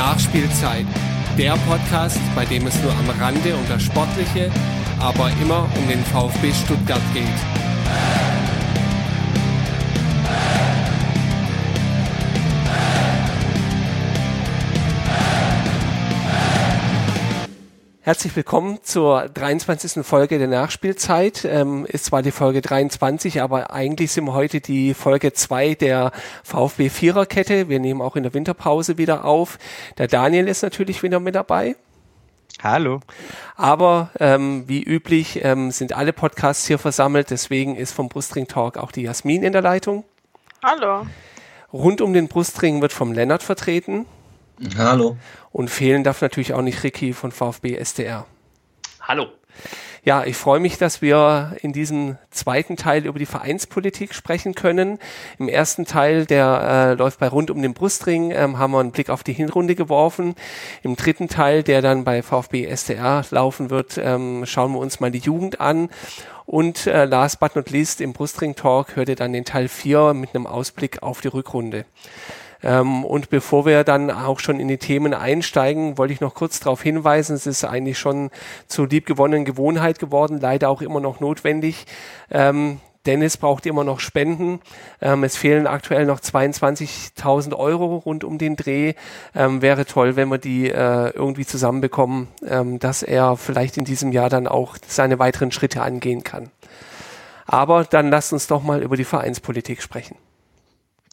Nachspielzeit. Der Podcast, bei dem es nur am Rande um das Sportliche, aber immer um den VfB Stuttgart geht. Herzlich willkommen zur 23. Folge der Nachspielzeit. Ähm, ist zwar die Folge 23, aber eigentlich sind wir heute die Folge 2 der VfB Viererkette. Wir nehmen auch in der Winterpause wieder auf. Der Daniel ist natürlich wieder mit dabei. Hallo. Aber ähm, wie üblich ähm, sind alle Podcasts hier versammelt, deswegen ist vom Brustring Talk auch die Jasmin in der Leitung. Hallo. Rund um den Brustring wird vom Lennart vertreten. Hallo. Und fehlen darf natürlich auch nicht Ricky von VfB SDR. Hallo. Ja, ich freue mich, dass wir in diesem zweiten Teil über die Vereinspolitik sprechen können. Im ersten Teil, der äh, läuft bei Rund um den Brustring, ähm, haben wir einen Blick auf die Hinrunde geworfen. Im dritten Teil, der dann bei VfB SDR laufen wird, ähm, schauen wir uns mal die Jugend an. Und äh, last but not least, im Brustring Talk hört ihr dann den Teil 4 mit einem Ausblick auf die Rückrunde. Ähm, und bevor wir dann auch schon in die Themen einsteigen, wollte ich noch kurz darauf hinweisen, es ist eigentlich schon zur liebgewonnenen Gewohnheit geworden, leider auch immer noch notwendig. Ähm, Dennis braucht immer noch Spenden. Ähm, es fehlen aktuell noch 22.000 Euro rund um den Dreh. Ähm, wäre toll, wenn wir die äh, irgendwie zusammenbekommen, ähm, dass er vielleicht in diesem Jahr dann auch seine weiteren Schritte angehen kann. Aber dann lasst uns doch mal über die Vereinspolitik sprechen.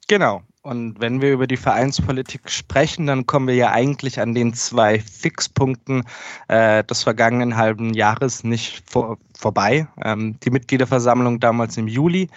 Genau. Und wenn wir über die Vereinspolitik sprechen, dann kommen wir ja eigentlich an den zwei Fixpunkten äh, des vergangenen halben Jahres nicht vor, vorbei. Ähm, die Mitgliederversammlung damals im Juli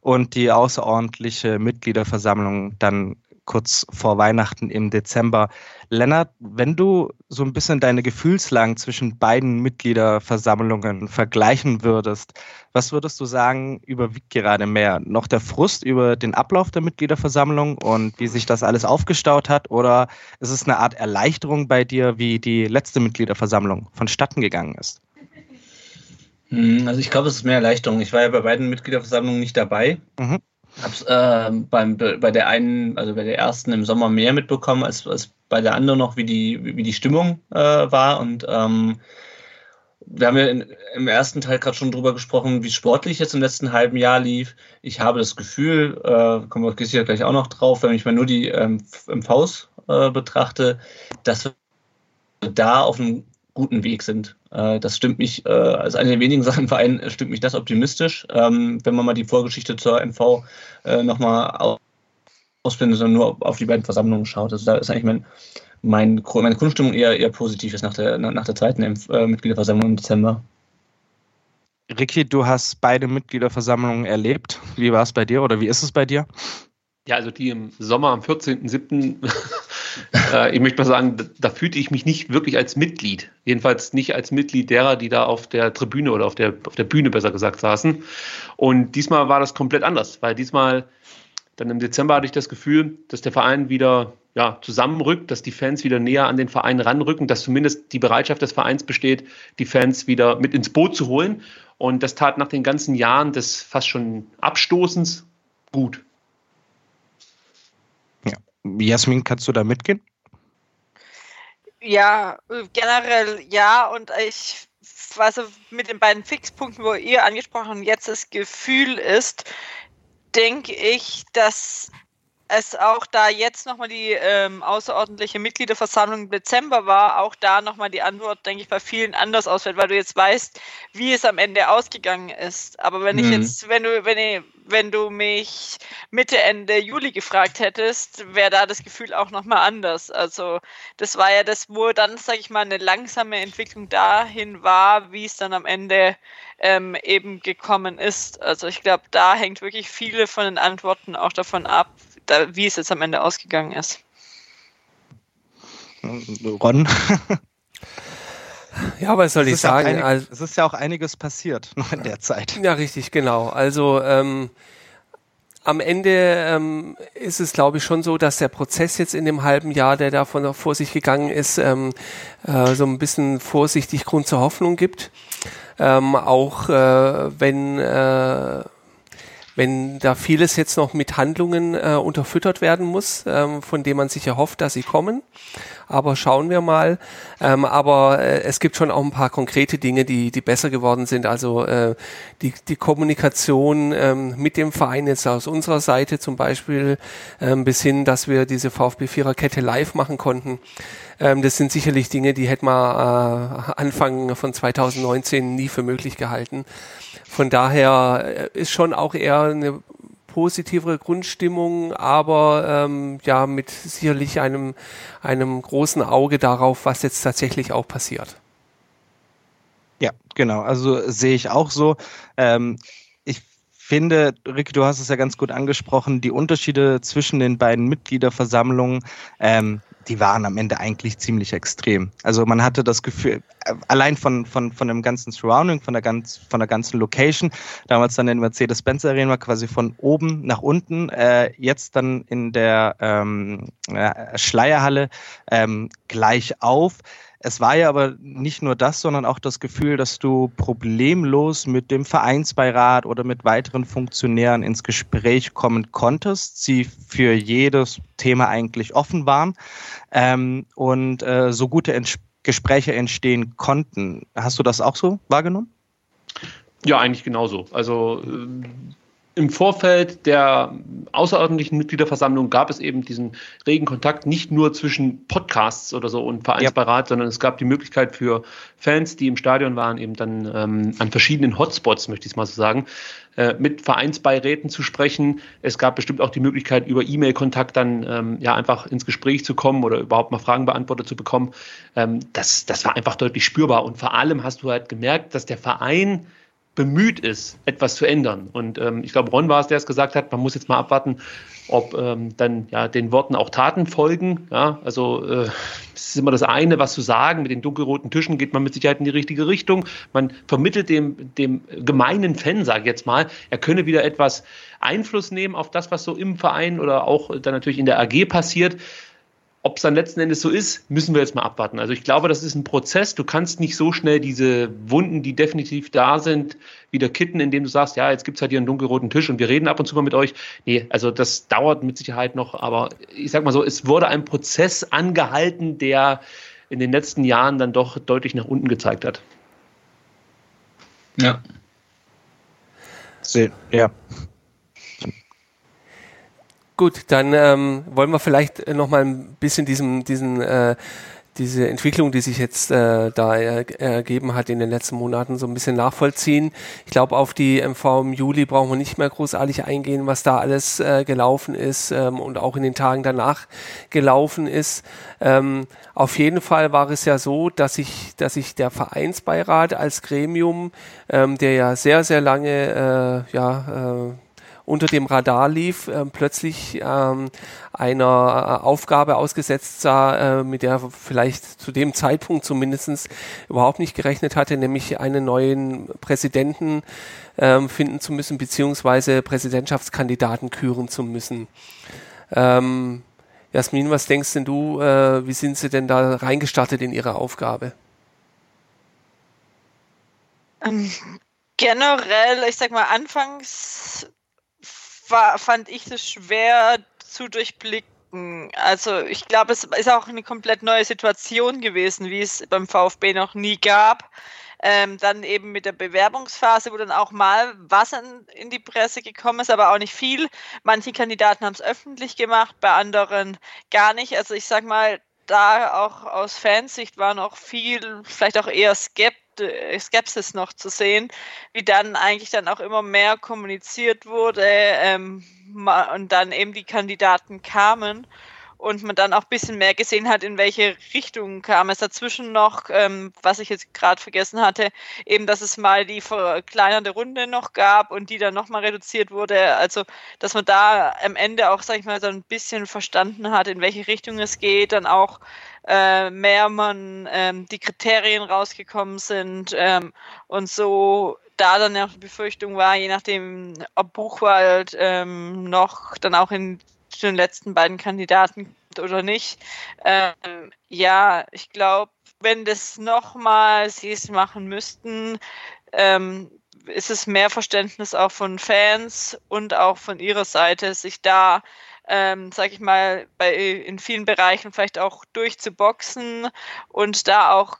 und die außerordentliche Mitgliederversammlung dann kurz vor Weihnachten im Dezember. Lennart, wenn du so ein bisschen deine Gefühlslagen zwischen beiden Mitgliederversammlungen vergleichen würdest, was würdest du sagen, überwiegt gerade mehr? Noch der Frust über den Ablauf der Mitgliederversammlung und wie sich das alles aufgestaut hat? Oder ist es eine Art Erleichterung bei dir, wie die letzte Mitgliederversammlung vonstatten gegangen ist? Hm, also ich glaube, es ist mehr Erleichterung. Ich war ja bei beiden Mitgliederversammlungen nicht dabei. Mhm. Hab's äh, beim, bei der einen, also bei der ersten im Sommer mehr mitbekommen als, als bei der anderen noch, wie die, wie die Stimmung äh, war. Und ähm, wir haben ja in, im ersten Teil gerade schon drüber gesprochen, wie sportlich jetzt im letzten halben Jahr lief. Ich habe das Gefühl, äh, kommen wir sicher gleich auch noch drauf, wenn ich mal nur die ähm, MVs äh, betrachte, dass wir da auf einem guten Weg sind. Äh, das stimmt mich, äh, als eine der wenigen Sachen Verein stimmt mich das optimistisch. Ähm, wenn man mal die Vorgeschichte zur MV äh, nochmal ausblendet und nur auf die beiden Versammlungen schaut. Also da ist eigentlich mein, mein, meine Grundstimmung eher, eher positiv ist nach der, nach der zweiten Mitgliederversammlung im Dezember. Ricky, du hast beide Mitgliederversammlungen erlebt. Wie war es bei dir oder wie ist es bei dir? Ja, also die im Sommer am 14.07. äh, ich möchte mal sagen, da, fühlte ich mich nicht wirklich als Mitglied. Jedenfalls nicht als Mitglied derer, die da auf der Tribüne oder auf der, auf der Bühne besser gesagt saßen. Und diesmal war das komplett anders, weil diesmal, dann im Dezember hatte ich das Gefühl, dass der Verein wieder ja, zusammenrückt, dass die Fans wieder näher an den Verein ranrücken, dass zumindest die Bereitschaft des Vereins besteht, die Fans wieder mit ins Boot zu holen. Und das tat nach den ganzen Jahren des fast schon Abstoßens gut. Ja. Jasmin, kannst du da mitgehen? Ja, generell ja. Und ich, also mit den beiden Fixpunkten, wo ihr angesprochen jetzt das Gefühl ist, denke ich, dass es auch da jetzt nochmal die ähm, außerordentliche Mitgliederversammlung im Dezember war, auch da nochmal die Antwort, denke ich, bei vielen anders ausfällt, weil du jetzt weißt, wie es am Ende ausgegangen ist. Aber wenn mhm. ich jetzt, wenn du, wenn ich, wenn du mich Mitte, Ende Juli gefragt hättest, wäre da das Gefühl auch nochmal anders. Also das war ja das, wo dann, sage ich mal, eine langsame Entwicklung dahin war, wie es dann am Ende ähm, eben gekommen ist. Also ich glaube, da hängt wirklich viele von den Antworten auch davon ab, da, wie es jetzt am Ende ausgegangen ist. Ron? Ja, was soll ich sagen? Ja einig, also, es ist ja auch einiges passiert noch in der Zeit. Ja, richtig, genau. Also ähm, am Ende ähm, ist es, glaube ich, schon so, dass der Prozess jetzt in dem halben Jahr, der da von vor sich gegangen ist, ähm, äh, so ein bisschen vorsichtig Grund zur Hoffnung gibt. Ähm, auch äh, wenn äh, wenn da vieles jetzt noch mit Handlungen äh, unterfüttert werden muss, ähm, von denen man sich erhofft, dass sie kommen. Aber schauen wir mal. Ähm, aber äh, es gibt schon auch ein paar konkrete Dinge, die, die besser geworden sind. Also äh, die, die Kommunikation ähm, mit dem Verein jetzt aus unserer Seite zum Beispiel ähm, bis hin, dass wir diese VfB Viererkette live machen konnten. Ähm, das sind sicherlich Dinge, die hätten wir äh, Anfang von 2019 nie für möglich gehalten. Von daher äh, ist schon auch eher eine positivere Grundstimmung, aber ähm, ja mit sicherlich einem, einem großen Auge darauf, was jetzt tatsächlich auch passiert. Ja, genau. Also sehe ich auch so. Ähm, ich finde, Rick, du hast es ja ganz gut angesprochen, die Unterschiede zwischen den beiden Mitgliederversammlungen. Ähm, die waren am Ende eigentlich ziemlich extrem. Also man hatte das Gefühl, allein von, von, von dem ganzen Surrounding, von der, ganz, von der ganzen Location, damals dann in Mercedes-Benz Arena quasi von oben nach unten, äh, jetzt dann in der ähm, äh, Schleierhalle ähm, gleich auf. Es war ja aber nicht nur das, sondern auch das Gefühl, dass du problemlos mit dem Vereinsbeirat oder mit weiteren Funktionären ins Gespräch kommen konntest, sie für jedes Thema eigentlich offen waren ähm, und äh, so gute Ents Gespräche entstehen konnten. Hast du das auch so wahrgenommen? Ja, eigentlich genauso. Also äh, im Vorfeld der außerordentlichen Mitgliederversammlung gab es eben diesen regen Kontakt nicht nur zwischen Podcasts oder so und Vereinsbeirat, ja. sondern es gab die Möglichkeit für Fans, die im Stadion waren, eben dann ähm, an verschiedenen Hotspots, möchte ich es mal so sagen, äh, mit Vereinsbeiräten zu sprechen. Es gab bestimmt auch die Möglichkeit, über E-Mail-Kontakt dann ähm, ja einfach ins Gespräch zu kommen oder überhaupt mal Fragen beantwortet zu bekommen. Ähm, das, das war einfach deutlich spürbar und vor allem hast du halt gemerkt, dass der Verein bemüht ist, etwas zu ändern. Und ähm, ich glaube, Ron war es, der es gesagt hat, man muss jetzt mal abwarten, ob ähm, dann ja den Worten auch Taten folgen. Ja, also äh, es ist immer das eine, was zu sagen. Mit den dunkelroten Tischen geht man mit Sicherheit in die richtige Richtung. Man vermittelt dem, dem gemeinen Fan, sage ich jetzt mal, er könne wieder etwas Einfluss nehmen auf das, was so im Verein oder auch dann natürlich in der AG passiert. Ob es dann letzten Endes so ist, müssen wir jetzt mal abwarten. Also ich glaube, das ist ein Prozess. Du kannst nicht so schnell diese Wunden, die definitiv da sind, wieder kitten, indem du sagst, ja, jetzt gibt es halt hier einen dunkelroten Tisch und wir reden ab und zu mal mit euch. Nee, also das dauert mit Sicherheit noch. Aber ich sag mal so, es wurde ein Prozess angehalten, der in den letzten Jahren dann doch deutlich nach unten gezeigt hat. Ja. Ja. Gut, dann ähm, wollen wir vielleicht noch mal ein bisschen diesem, diesen, äh, diese Entwicklung, die sich jetzt äh, da ergeben hat in den letzten Monaten, so ein bisschen nachvollziehen. Ich glaube, auf die MV im Juli brauchen wir nicht mehr großartig eingehen, was da alles äh, gelaufen ist ähm, und auch in den Tagen danach gelaufen ist. Ähm, auf jeden Fall war es ja so, dass sich dass ich der Vereinsbeirat als Gremium, ähm, der ja sehr, sehr lange äh, ja, äh, unter dem Radar lief, äh, plötzlich ähm, einer äh, Aufgabe ausgesetzt sah, äh, mit der vielleicht zu dem Zeitpunkt zumindest überhaupt nicht gerechnet hatte, nämlich einen neuen Präsidenten ähm, finden zu müssen, beziehungsweise Präsidentschaftskandidaten küren zu müssen. Ähm, Jasmin, was denkst denn du, äh, wie sind Sie denn da reingestartet in Ihre Aufgabe? Ähm, generell, ich sag mal, anfangs war, fand ich es schwer zu durchblicken. Also ich glaube, es ist auch eine komplett neue Situation gewesen, wie es beim VfB noch nie gab. Ähm, dann eben mit der Bewerbungsphase, wo dann auch mal was in, in die Presse gekommen ist, aber auch nicht viel. Manche Kandidaten haben es öffentlich gemacht, bei anderen gar nicht. Also ich sag mal, da auch aus Fansicht war noch viel, vielleicht auch eher skeptisch Skepsis noch zu sehen, wie dann eigentlich dann auch immer mehr kommuniziert wurde ähm, und dann eben die Kandidaten kamen und man dann auch ein bisschen mehr gesehen hat, in welche Richtung kam es dazwischen noch, ähm, was ich jetzt gerade vergessen hatte, eben, dass es mal die verkleinerte Runde noch gab und die dann nochmal reduziert wurde. Also, dass man da am Ende auch, sag ich mal, so ein bisschen verstanden hat, in welche Richtung es geht, dann auch äh, mehr man ähm, die Kriterien rausgekommen sind ähm, und so da dann auch die Befürchtung war, je nachdem, ob Buchwald ähm, noch dann auch in den letzten beiden Kandidaten oder nicht. Ähm, ja, ich glaube, wenn das nochmal sie es machen müssten, ähm, ist es mehr Verständnis auch von Fans und auch von ihrer Seite, sich da ähm, sag ich mal, bei, in vielen Bereichen vielleicht auch durchzuboxen und da auch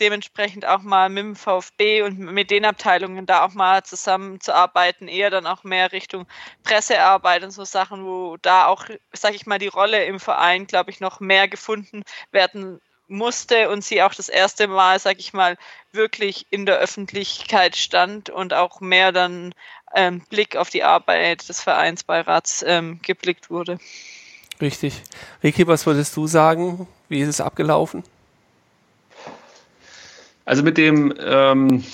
dementsprechend auch mal mit dem VfB und mit den Abteilungen da auch mal zusammenzuarbeiten, eher dann auch mehr Richtung Pressearbeit und so Sachen, wo da auch, sag ich mal, die Rolle im Verein, glaube ich, noch mehr gefunden werden musste und sie auch das erste Mal, sag ich mal, wirklich in der Öffentlichkeit stand und auch mehr dann ähm, Blick auf die Arbeit des Vereinsbeirats ähm, geblickt wurde. Richtig. Ricky, was würdest du sagen? Wie ist es abgelaufen? Also mit dem ähm,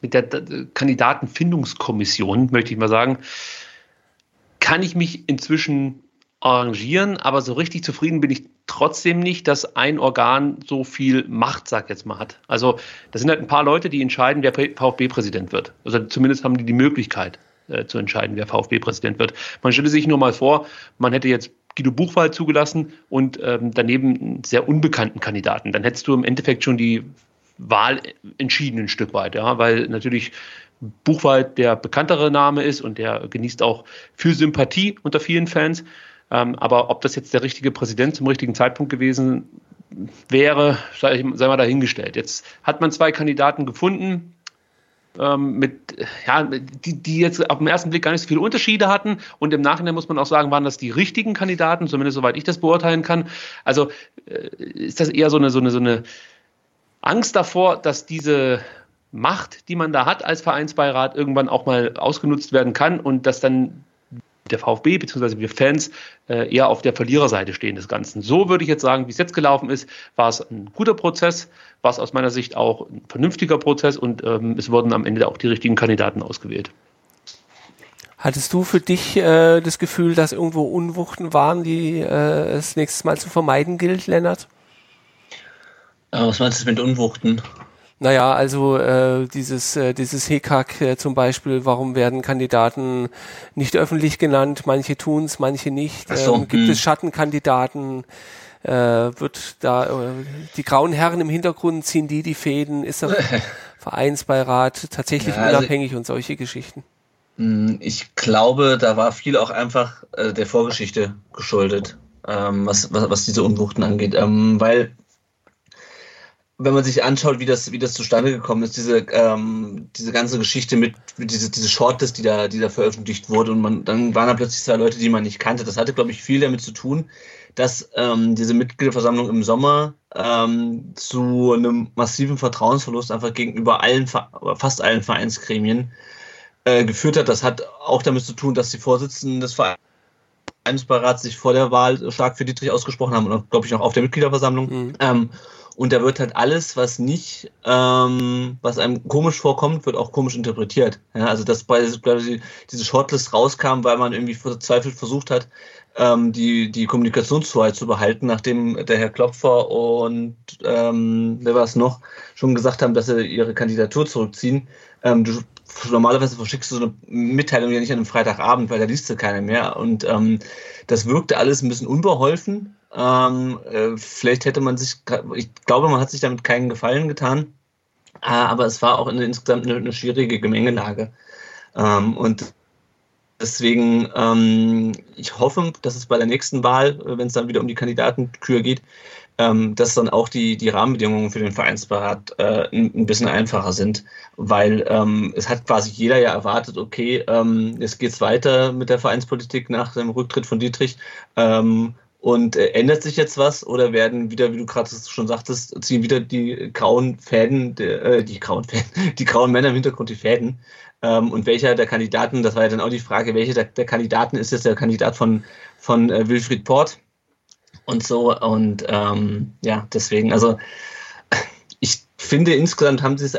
mit der Kandidatenfindungskommission, möchte ich mal sagen, kann ich mich inzwischen arrangieren, aber so richtig zufrieden bin ich trotzdem nicht, dass ein Organ so viel Macht, sag jetzt mal, hat. Also das sind halt ein paar Leute, die entscheiden, wer VfB-Präsident wird. Also zumindest haben die die Möglichkeit äh, zu entscheiden, wer VfB-Präsident wird. Man stelle sich nur mal vor, man hätte jetzt Guido Buchwald zugelassen und ähm, daneben einen sehr unbekannten Kandidaten. Dann hättest du im Endeffekt schon die Wahl entschieden ein Stück weit, ja, weil natürlich Buchwald der bekanntere Name ist und der genießt auch viel Sympathie unter vielen Fans. Ähm, aber ob das jetzt der richtige Präsident zum richtigen Zeitpunkt gewesen wäre, sei, sei mal dahingestellt. Jetzt hat man zwei Kandidaten gefunden, ähm, mit, ja, die, die jetzt auf den ersten Blick gar nicht so viele Unterschiede hatten. Und im Nachhinein muss man auch sagen, waren das die richtigen Kandidaten, zumindest soweit ich das beurteilen kann. Also äh, ist das eher so eine, so eine, so eine Angst davor, dass diese Macht, die man da hat als Vereinsbeirat, irgendwann auch mal ausgenutzt werden kann und dass dann der VfB bzw. wir Fans äh, eher auf der Verliererseite stehen des Ganzen. So würde ich jetzt sagen, wie es jetzt gelaufen ist, war es ein guter Prozess, war es aus meiner Sicht auch ein vernünftiger Prozess und ähm, es wurden am Ende auch die richtigen Kandidaten ausgewählt. Hattest du für dich äh, das Gefühl, dass irgendwo Unwuchten waren, die äh, es nächstes Mal zu vermeiden gilt, Lennart? was meinst du mit Unwuchten? Naja, also äh, dieses, äh, dieses Hickhack äh, zum Beispiel, warum werden Kandidaten nicht öffentlich genannt? Manche tun's, manche nicht. So, ähm, gibt hm. es Schattenkandidaten? Äh, wird da äh, die grauen Herren im Hintergrund ziehen die die Fäden? Ist der Vereinsbeirat tatsächlich ja, also unabhängig und solche Geschichten? Hm, ich glaube, da war viel auch einfach äh, der Vorgeschichte geschuldet, ähm, was, was, was diese Unwuchten angeht. Ähm, weil wenn man sich anschaut, wie das, wie das zustande gekommen ist, diese, ähm, diese ganze Geschichte mit, diese, diese Shortlist, die da, die da veröffentlicht wurde, und man, dann waren da plötzlich zwei Leute, die man nicht kannte. Das hatte, glaube ich, viel damit zu tun, dass ähm, diese Mitgliederversammlung im Sommer ähm, zu einem massiven Vertrauensverlust einfach gegenüber allen, fast allen Vereinsgremien äh, geführt hat. Das hat auch damit zu tun, dass die Vorsitzenden des Vereinsbeirats sich vor der Wahl stark für Dietrich ausgesprochen haben und, glaube ich, auch auf der Mitgliederversammlung. Mhm. Ähm, und da wird halt alles, was nicht, ähm, was einem komisch vorkommt, wird auch komisch interpretiert. Ja, also dass bei diese Shortlist rauskam, weil man irgendwie verzweifelt versucht hat, ähm, die, die Kommunikationshoheit zu behalten, nachdem der Herr Klopfer und ähm, wer war es noch, schon gesagt haben, dass sie ihre Kandidatur zurückziehen. Ähm, du, normalerweise verschickst du so eine Mitteilung ja nicht an einem Freitagabend, weil da liest du keiner mehr. Und ähm, das wirkte alles ein bisschen unbeholfen. Ähm, äh, vielleicht hätte man sich, ich glaube, man hat sich damit keinen Gefallen getan, äh, aber es war auch eine, insgesamt eine, eine schwierige Gemengelage. Ähm, und deswegen, ähm, ich hoffe, dass es bei der nächsten Wahl, äh, wenn es dann wieder um die Kandidatenkür geht, ähm, dass dann auch die, die Rahmenbedingungen für den Vereinsberat äh, ein, ein, bisschen einfacher sind, weil ähm, es hat quasi jeder ja erwartet, okay, ähm, es geht weiter mit der Vereinspolitik nach dem Rücktritt von Dietrich. Ähm, und äh, ändert sich jetzt was oder werden wieder, wie du gerade schon sagtest, ziehen wieder die grauen Fäden, äh, die grauen Fäden, die grauen Männer im Hintergrund die Fäden? Ähm, und welcher der Kandidaten, das war ja dann auch die Frage, welcher der, der Kandidaten ist jetzt der Kandidat von, von äh, Wilfried Port und so. Und ähm, ja, deswegen, also ich finde insgesamt haben sie es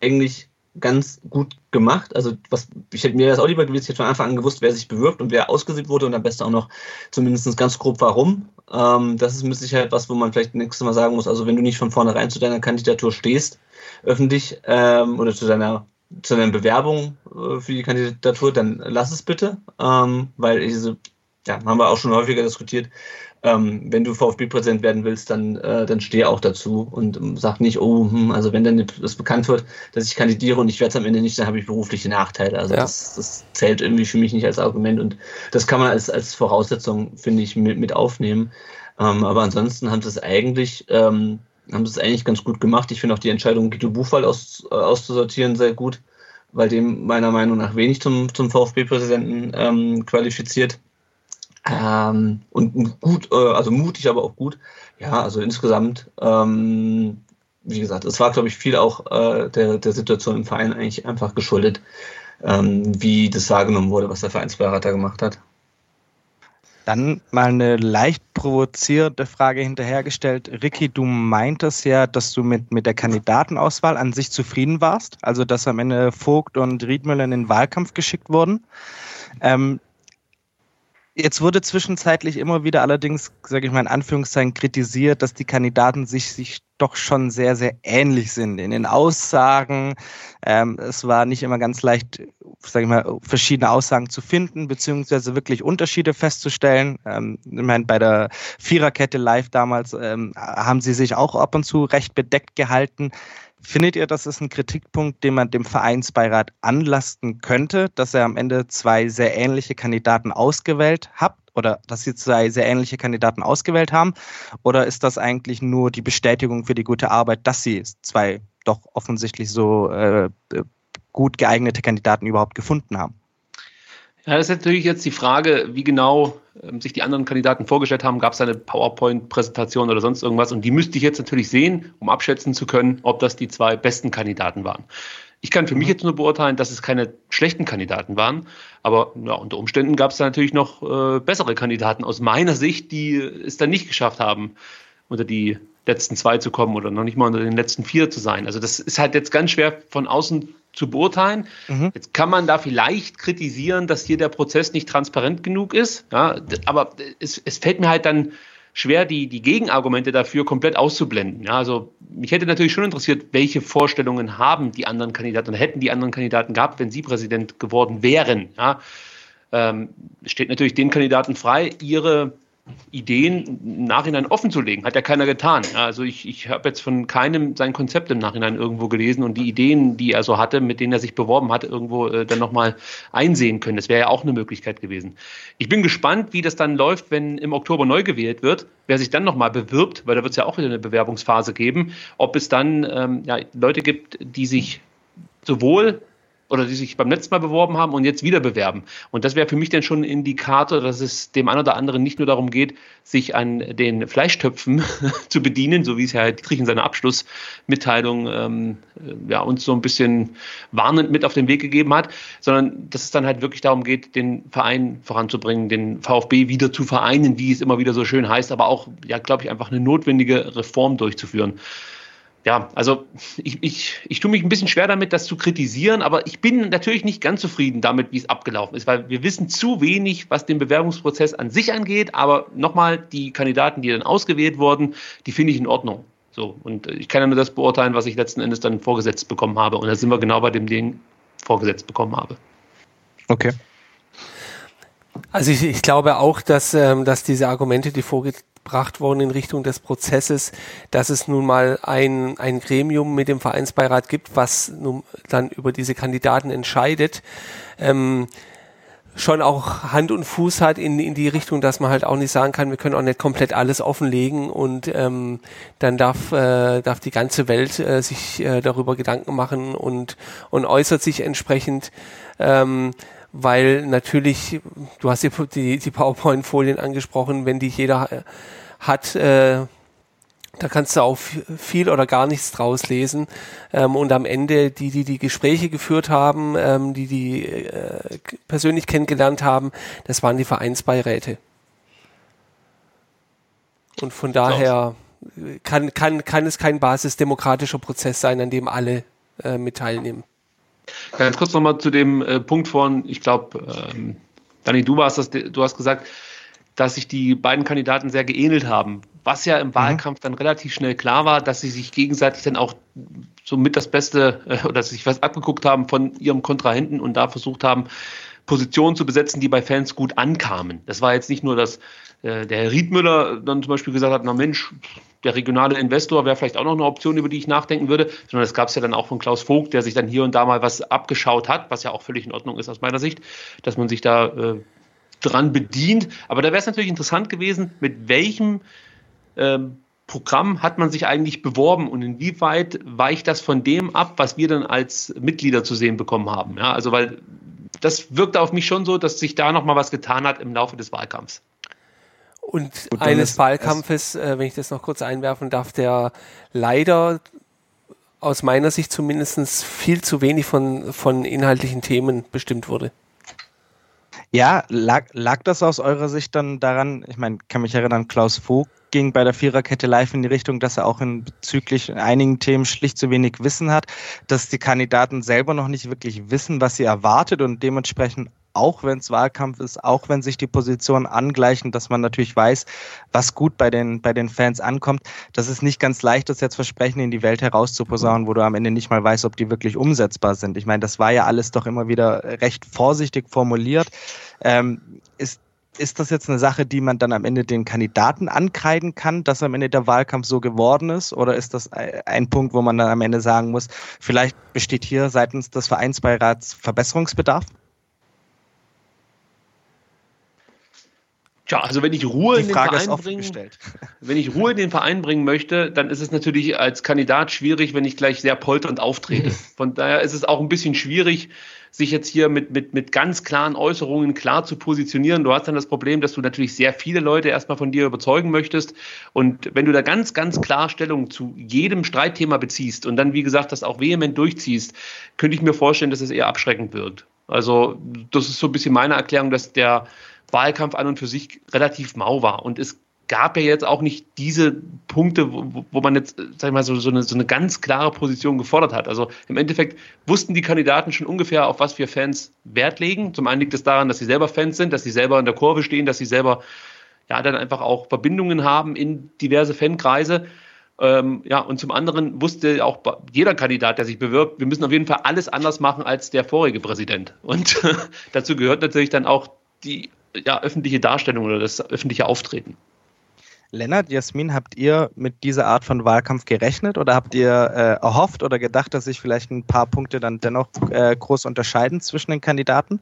eigentlich ganz gut gemacht. Also was, ich hätte mir das auch lieber gewusst, ich hätte von Anfang an gewusst, wer sich bewirbt und wer ausgesiebt wurde und am besten auch noch zumindest ganz grob warum. Ähm, das ist mit Sicherheit was, wo man vielleicht nächstes Mal sagen muss, also wenn du nicht von vornherein zu deiner Kandidatur stehst, öffentlich, ähm, oder zu deiner zu deiner Bewerbung äh, für die Kandidatur, dann lass es bitte, ähm, weil diese ja, haben wir auch schon häufiger diskutiert. Ähm, wenn du VfB-Präsident werden willst, dann, äh, dann steh auch dazu und ähm, sag nicht, oh, hm, also wenn dann das bekannt wird, dass ich kandidiere und ich werde es am Ende nicht, dann habe ich berufliche Nachteile. Also ja. das, das zählt irgendwie für mich nicht als Argument und das kann man als, als Voraussetzung, finde ich, mit, mit aufnehmen. Ähm, aber ansonsten haben sie es eigentlich, ähm, haben sie es eigentlich ganz gut gemacht. Ich finde auch die Entscheidung, Guido Buchwald aus, äh, auszusortieren, sehr gut, weil dem meiner Meinung nach wenig zum, zum VfB-Präsidenten ähm, qualifiziert. Ähm, und gut, äh, also mutig, aber auch gut. Ja, also insgesamt, ähm, wie gesagt, es war, glaube ich, viel auch äh, der, der Situation im Verein eigentlich einfach geschuldet, ähm, wie das wahrgenommen wurde, was der Vereinsberater gemacht hat. Dann mal eine leicht provozierende Frage hinterhergestellt. Ricky, du meintest ja, dass du mit, mit der Kandidatenauswahl an sich zufrieden warst, also dass am Ende Vogt und Riedmüller in den Wahlkampf geschickt wurden. Ähm, Jetzt wurde zwischenzeitlich immer wieder allerdings, sage ich mal in Anführungszeichen, kritisiert, dass die Kandidaten sich, sich doch schon sehr, sehr ähnlich sind in den Aussagen. Ähm, es war nicht immer ganz leicht, sage ich mal, verschiedene Aussagen zu finden, beziehungsweise wirklich Unterschiede festzustellen. Ähm, ich meine, bei der Viererkette live damals ähm, haben sie sich auch ab und zu recht bedeckt gehalten. Findet ihr, das ist ein Kritikpunkt, den man dem Vereinsbeirat anlasten könnte, dass er am Ende zwei sehr ähnliche Kandidaten ausgewählt hat? Oder dass sie zwei sehr ähnliche Kandidaten ausgewählt haben? Oder ist das eigentlich nur die Bestätigung für die gute Arbeit, dass sie zwei doch offensichtlich so äh, gut geeignete Kandidaten überhaupt gefunden haben? Ja, das ist natürlich jetzt die Frage, wie genau ähm, sich die anderen Kandidaten vorgestellt haben. Gab es eine PowerPoint-Präsentation oder sonst irgendwas? Und die müsste ich jetzt natürlich sehen, um abschätzen zu können, ob das die zwei besten Kandidaten waren. Ich kann für mich mhm. jetzt nur beurteilen, dass es keine schlechten Kandidaten waren, aber ja, unter Umständen gab es da natürlich noch äh, bessere Kandidaten aus meiner Sicht, die es dann nicht geschafft haben, unter die letzten zwei zu kommen oder noch nicht mal unter den letzten vier zu sein. Also das ist halt jetzt ganz schwer von außen zu beurteilen. Mhm. Jetzt kann man da vielleicht kritisieren, dass hier der Prozess nicht transparent genug ist. Ja, aber es, es fällt mir halt dann schwer, die, die Gegenargumente dafür komplett auszublenden. Ja, also mich hätte natürlich schon interessiert, welche Vorstellungen haben die anderen Kandidaten, hätten die anderen Kandidaten gehabt, wenn sie Präsident geworden wären. Ja, ähm, steht natürlich den Kandidaten frei, ihre Ideen im Nachhinein offen zu legen. Hat ja keiner getan. Also ich, ich habe jetzt von keinem sein Konzept im Nachhinein irgendwo gelesen und die Ideen, die er so hatte, mit denen er sich beworben hat, irgendwo äh, dann nochmal einsehen können. Das wäre ja auch eine Möglichkeit gewesen. Ich bin gespannt, wie das dann läuft, wenn im Oktober neu gewählt wird, wer sich dann nochmal bewirbt, weil da wird es ja auch wieder eine Bewerbungsphase geben, ob es dann ähm, ja, Leute gibt, die sich sowohl oder die sich beim letzten Mal beworben haben und jetzt wieder bewerben. Und das wäre für mich dann schon ein Indikator, dass es dem einen oder anderen nicht nur darum geht, sich an den Fleischtöpfen zu bedienen, so wie es Herr Dietrich in seiner Abschlussmitteilung ähm, ja, uns so ein bisschen warnend mit auf den Weg gegeben hat, sondern dass es dann halt wirklich darum geht, den Verein voranzubringen, den VfB wieder zu vereinen, wie es immer wieder so schön heißt, aber auch, ja, glaube ich, einfach eine notwendige Reform durchzuführen ja, also ich, ich, ich tue mich ein bisschen schwer damit, das zu kritisieren, aber ich bin natürlich nicht ganz zufrieden damit, wie es abgelaufen ist, weil wir wissen zu wenig, was den Bewerbungsprozess an sich angeht. Aber nochmal, die Kandidaten, die dann ausgewählt wurden, die finde ich in Ordnung. So, und ich kann ja nur das beurteilen, was ich letzten Endes dann vorgesetzt bekommen habe. Und da sind wir genau bei dem Ding vorgesetzt bekommen habe. Okay. Also ich, ich glaube auch, dass, ähm, dass diese Argumente, die vorgesetzt gebracht worden in Richtung des Prozesses, dass es nun mal ein, ein Gremium mit dem Vereinsbeirat gibt, was nun dann über diese Kandidaten entscheidet, ähm, schon auch Hand und Fuß hat in, in die Richtung, dass man halt auch nicht sagen kann, wir können auch nicht komplett alles offenlegen und ähm, dann darf, äh, darf die ganze Welt äh, sich äh, darüber Gedanken machen und, und äußert sich entsprechend. Ähm, weil natürlich, du hast die, die PowerPoint-Folien angesprochen, wenn die jeder äh, hat, äh, da kannst du auch viel oder gar nichts draus lesen. Ähm, und am Ende, die, die die Gespräche geführt haben, ähm, die die äh, persönlich kennengelernt haben, das waren die Vereinsbeiräte. Und von daher kann, kann, kann es kein basisdemokratischer Prozess sein, an dem alle äh, mit teilnehmen. Ganz kurz nochmal zu dem äh, Punkt von, ich glaube, ähm, Dani, du warst das, du hast gesagt, dass sich die beiden Kandidaten sehr geähnelt haben. Was ja im mhm. Wahlkampf dann relativ schnell klar war, dass sie sich gegenseitig dann auch so mit das Beste äh, oder sich was abgeguckt haben von ihrem Kontrahenten und da versucht haben, Positionen zu besetzen, die bei Fans gut ankamen. Das war jetzt nicht nur, dass äh, der Herr Riedmüller dann zum Beispiel gesagt hat, na Mensch, der regionale Investor wäre vielleicht auch noch eine Option, über die ich nachdenken würde, sondern das gab es ja dann auch von Klaus Vogt, der sich dann hier und da mal was abgeschaut hat, was ja auch völlig in Ordnung ist aus meiner Sicht, dass man sich da äh, dran bedient. Aber da wäre es natürlich interessant gewesen, mit welchem ähm, Programm hat man sich eigentlich beworben und inwieweit weicht das von dem ab, was wir dann als Mitglieder zu sehen bekommen haben? Ja, also weil das wirkt auf mich schon so, dass sich da noch mal was getan hat im Laufe des Wahlkampfs. Und Gut, eines Wahlkampfes, äh, wenn ich das noch kurz einwerfen darf, der leider aus meiner Sicht zumindest viel zu wenig von, von inhaltlichen Themen bestimmt wurde. Ja, lag, lag das aus eurer Sicht dann daran, ich meine, kann mich erinnern, Klaus Vogt ging bei der Viererkette live in die Richtung, dass er auch in bezüglich einigen Themen schlicht zu wenig Wissen hat, dass die Kandidaten selber noch nicht wirklich wissen, was sie erwartet und dementsprechend auch wenn es Wahlkampf ist, auch wenn sich die Positionen angleichen, dass man natürlich weiß, was gut bei den, bei den Fans ankommt. Das ist nicht ganz leicht, das jetzt Versprechen in die Welt herauszuposaunen, wo du am Ende nicht mal weißt, ob die wirklich umsetzbar sind. Ich meine, das war ja alles doch immer wieder recht vorsichtig formuliert. Ähm, ist das jetzt eine Sache, die man dann am Ende den Kandidaten ankreiden kann, dass am Ende der Wahlkampf so geworden ist? Oder ist das ein Punkt, wo man dann am Ende sagen muss, vielleicht besteht hier seitens des Vereinsbeirats Verbesserungsbedarf? Tja, also wenn ich Ruhe in den Verein bringen, wenn ich Ruhe in den Verein bringen möchte, dann ist es natürlich als Kandidat schwierig, wenn ich gleich sehr polternd auftrete. Von daher ist es auch ein bisschen schwierig, sich jetzt hier mit, mit, mit ganz klaren Äußerungen klar zu positionieren. Du hast dann das Problem, dass du natürlich sehr viele Leute erstmal von dir überzeugen möchtest. Und wenn du da ganz, ganz klar Stellung zu jedem Streitthema beziehst und dann, wie gesagt, das auch vehement durchziehst, könnte ich mir vorstellen, dass es eher abschreckend wirkt. Also, das ist so ein bisschen meine Erklärung, dass der Wahlkampf an und für sich relativ mau war. Und es gab ja jetzt auch nicht diese Punkte, wo, wo man jetzt, sag ich mal, so, so, eine, so eine ganz klare Position gefordert hat. Also im Endeffekt wussten die Kandidaten schon ungefähr, auf was wir Fans Wert legen. Zum einen liegt es daran, dass sie selber Fans sind, dass sie selber in der Kurve stehen, dass sie selber ja dann einfach auch Verbindungen haben in diverse Fankreise. Ähm, ja, und zum anderen wusste auch jeder Kandidat, der sich bewirbt, wir müssen auf jeden Fall alles anders machen als der vorige Präsident. Und dazu gehört natürlich dann auch die ja, öffentliche Darstellung oder das öffentliche Auftreten. Lennart, Jasmin, habt ihr mit dieser Art von Wahlkampf gerechnet oder habt ihr äh, erhofft oder gedacht, dass sich vielleicht ein paar Punkte dann dennoch äh, groß unterscheiden zwischen den Kandidaten?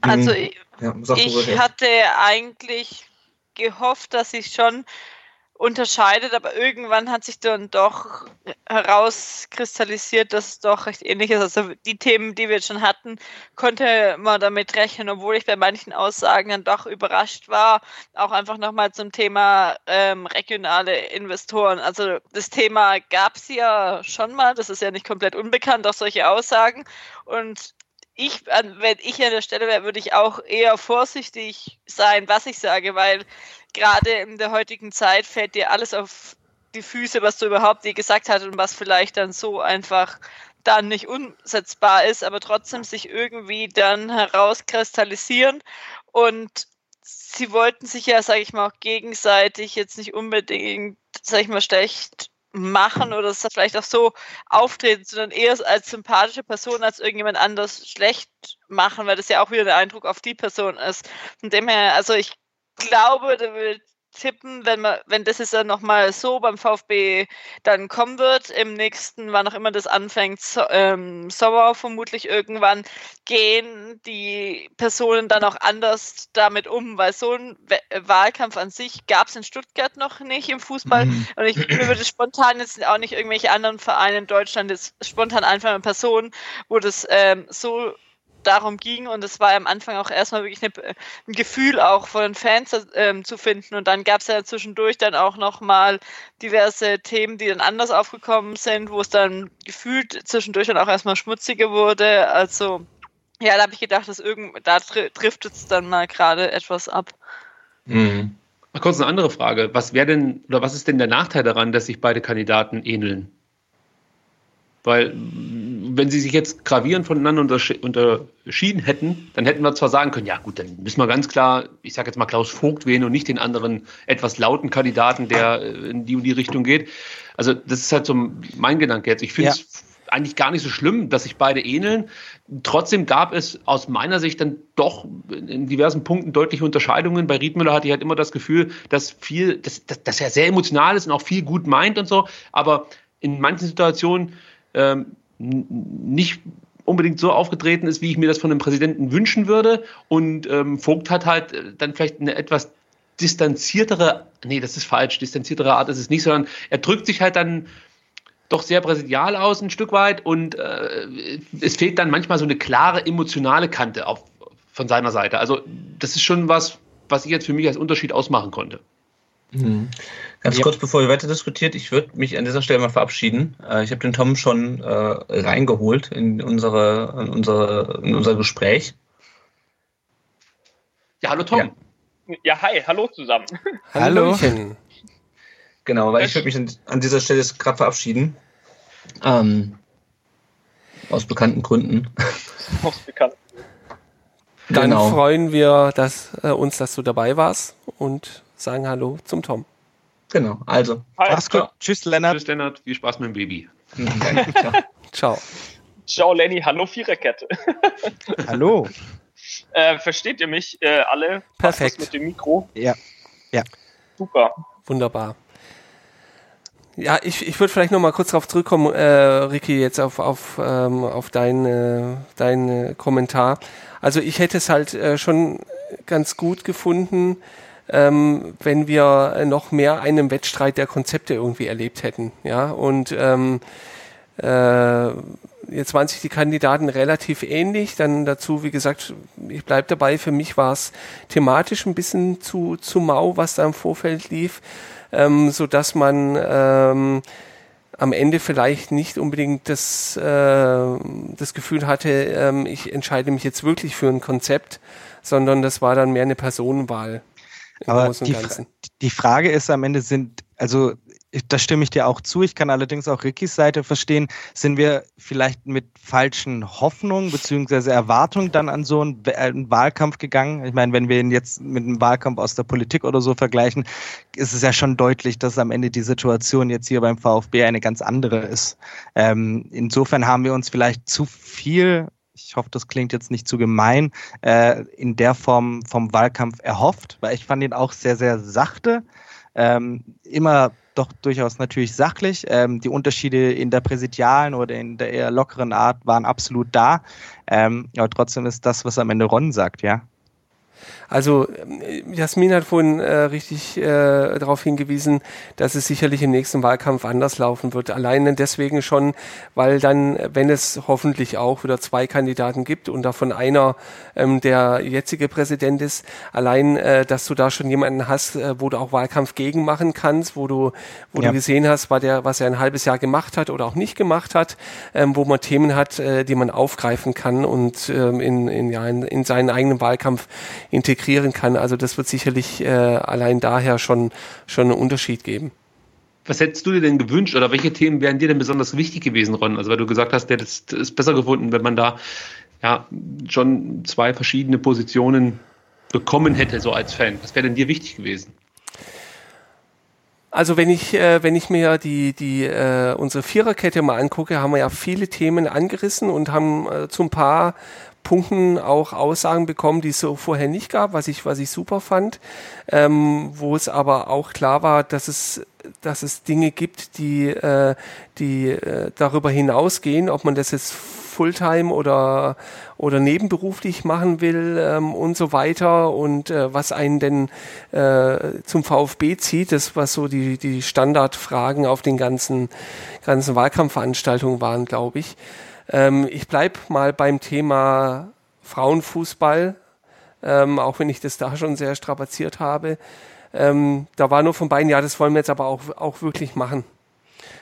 Also hm. ich, ja, ich hatte eigentlich gehofft, dass ich schon unterscheidet, aber irgendwann hat sich dann doch herauskristallisiert, dass es doch recht ähnlich ist. Also die Themen, die wir jetzt schon hatten, konnte man damit rechnen, obwohl ich bei manchen Aussagen dann doch überrascht war. Auch einfach nochmal zum Thema ähm, regionale Investoren. Also das Thema gab es ja schon mal, das ist ja nicht komplett unbekannt, auch solche Aussagen. Und ich, wenn ich an der Stelle wäre, würde ich auch eher vorsichtig sein, was ich sage, weil gerade in der heutigen Zeit fällt dir alles auf die Füße, was du überhaupt je gesagt hast und was vielleicht dann so einfach dann nicht umsetzbar ist, aber trotzdem sich irgendwie dann herauskristallisieren und sie wollten sich ja, sage ich mal, auch gegenseitig jetzt nicht unbedingt, sage ich mal, schlecht machen oder vielleicht auch so auftreten, sondern eher als sympathische Person als irgendjemand anders schlecht machen, weil das ja auch wieder der Eindruck auf die Person ist. Von dem her, also ich glaube, da wird tippen, wenn man, wenn das jetzt dann nochmal so beim VfB dann kommen wird, im nächsten, wann auch immer das anfängt, so, ähm, Sommer vermutlich irgendwann, gehen die Personen dann auch anders damit um, weil so ein Wahlkampf an sich gab es in Stuttgart noch nicht im Fußball mhm. und ich würde spontan jetzt auch nicht irgendwelche anderen Vereine in Deutschland jetzt spontan einfach eine Person, wo das ähm, so darum ging und es war am Anfang auch erstmal wirklich eine, ein Gefühl auch von den Fans ähm, zu finden und dann gab es ja zwischendurch dann auch nochmal diverse Themen, die dann anders aufgekommen sind, wo es dann gefühlt zwischendurch dann auch erstmal schmutziger wurde, also ja, da habe ich gedacht, dass irgend, da trifft es dann mal gerade etwas ab. Mhm. Kurz eine andere Frage. Was wäre denn oder was ist denn der Nachteil daran, dass sich beide Kandidaten ähneln? Weil wenn sie sich jetzt gravierend voneinander unterschieden hätten, dann hätten wir zwar sagen können, ja gut, dann müssen wir ganz klar, ich sage jetzt mal Klaus Vogt wählen und nicht den anderen etwas lauten Kandidaten, der in die und die Richtung geht. Also das ist halt so mein Gedanke jetzt. Ich finde es ja. eigentlich gar nicht so schlimm, dass sich beide ähneln. Trotzdem gab es aus meiner Sicht dann doch in diversen Punkten deutliche Unterscheidungen. Bei Riedmüller hatte ich halt immer das Gefühl, dass viel, dass, dass, dass er sehr emotional ist und auch viel gut meint und so, aber in manchen Situationen ähm, nicht unbedingt so aufgetreten ist, wie ich mir das von einem Präsidenten wünschen würde. Und ähm, Vogt hat halt äh, dann vielleicht eine etwas distanziertere, nee, das ist falsch, distanziertere Art ist es nicht, sondern er drückt sich halt dann doch sehr präsidial aus ein Stück weit und äh, es fehlt dann manchmal so eine klare emotionale Kante auf, von seiner Seite. Also das ist schon was, was ich jetzt für mich als Unterschied ausmachen konnte. Mhm. Ganz ja. kurz, bevor ihr weiter diskutiert, ich würde mich an dieser Stelle mal verabschieden. Äh, ich habe den Tom schon äh, reingeholt in, unsere, in, unsere, in unser Gespräch. Ja, hallo Tom. Ja, ja hi, hallo zusammen. Hallo. Genau, weil ich würde mich an dieser Stelle gerade verabschieden. Ähm, aus bekannten Gründen. Aus bekannten Gründen. Dann genau. freuen wir dass, äh, uns, dass du dabei warst und sagen Hallo zum Tom. Genau, also. Hi, Mach's gut. Tschüss, Lennart. Tschüss, Lennart. Viel Spaß mit dem Baby. Ciao. Ciao. Ciao, Lenny. Hallo, Viererkette. Hallo. Äh, versteht ihr mich äh, alle? Perfekt. Mit dem Mikro? Ja. Ja. Super. Wunderbar. Ja, ich, ich würde vielleicht noch mal kurz darauf zurückkommen, äh, Ricky, jetzt auf, auf, ähm, auf deinen äh, dein, äh, Kommentar. Also ich hätte es halt äh, schon ganz gut gefunden, ähm, wenn wir noch mehr einen Wettstreit der Konzepte irgendwie erlebt hätten. Ja, und ähm, äh, jetzt waren sich die Kandidaten relativ ähnlich. Dann dazu, wie gesagt, ich bleibe dabei, für mich war es thematisch ein bisschen zu, zu mau, was da im Vorfeld lief, ähm, so dass man ähm, am Ende vielleicht nicht unbedingt das, äh, das Gefühl hatte, ähm, ich entscheide mich jetzt wirklich für ein Konzept, sondern das war dann mehr eine Personenwahl. Aber die, die Frage ist am Ende sind, also da stimme ich dir auch zu. Ich kann allerdings auch Rickys Seite verstehen. Sind wir vielleicht mit falschen Hoffnungen bzw. Erwartungen dann an so einen, einen, Wahlkampf gegangen? Ich meine, wenn wir ihn jetzt mit einem Wahlkampf aus der Politik oder so vergleichen, ist es ja schon deutlich, dass am Ende die Situation jetzt hier beim VfB eine ganz andere ist. Ähm, insofern haben wir uns vielleicht zu viel ich hoffe, das klingt jetzt nicht zu gemein, äh, in der Form vom Wahlkampf erhofft, weil ich fand ihn auch sehr, sehr sachte, ähm, immer doch durchaus natürlich sachlich. Ähm, die Unterschiede in der präsidialen oder in der eher lockeren Art waren absolut da. Ähm, aber trotzdem ist das, was am Ende Ron sagt, ja. Also äh, Jasmin hat vorhin äh, richtig äh, darauf hingewiesen, dass es sicherlich im nächsten Wahlkampf anders laufen wird. Alleine deswegen schon, weil dann, wenn es hoffentlich auch wieder zwei Kandidaten gibt und davon einer ähm, der jetzige Präsident ist, allein, äh, dass du da schon jemanden hast, äh, wo du auch Wahlkampf gegen machen kannst, wo du, wo ja. du gesehen hast, war der, was er ein halbes Jahr gemacht hat oder auch nicht gemacht hat, ähm, wo man Themen hat, äh, die man aufgreifen kann und ähm, in, in, ja, in, in seinen eigenen Wahlkampf integrieren kann. Also das wird sicherlich äh, allein daher schon, schon einen Unterschied geben. Was hättest du dir denn gewünscht oder welche Themen wären dir denn besonders wichtig gewesen, Ron? Also weil du gesagt hast, der ist, ist besser gefunden, wenn man da ja schon zwei verschiedene Positionen bekommen hätte, so als Fan. Was wäre denn dir wichtig gewesen? Also wenn ich, äh, wenn ich mir die, die äh, unsere Viererkette mal angucke, haben wir ja viele Themen angerissen und haben äh, zu ein paar Punkten auch Aussagen bekommen, die es so vorher nicht gab, was ich, was ich super fand, ähm, wo es aber auch klar war, dass es, dass es Dinge gibt, die, äh, die äh, darüber hinausgehen, ob man das jetzt Fulltime oder, oder nebenberuflich machen will ähm, und so weiter und äh, was einen denn äh, zum VfB zieht, das was so die, die Standardfragen auf den ganzen, ganzen Wahlkampfveranstaltungen waren, glaube ich. Ähm, ich bleibe mal beim Thema Frauenfußball, ähm, auch wenn ich das da schon sehr strapaziert habe. Ähm, da war nur von beiden, ja, das wollen wir jetzt aber auch, auch wirklich machen.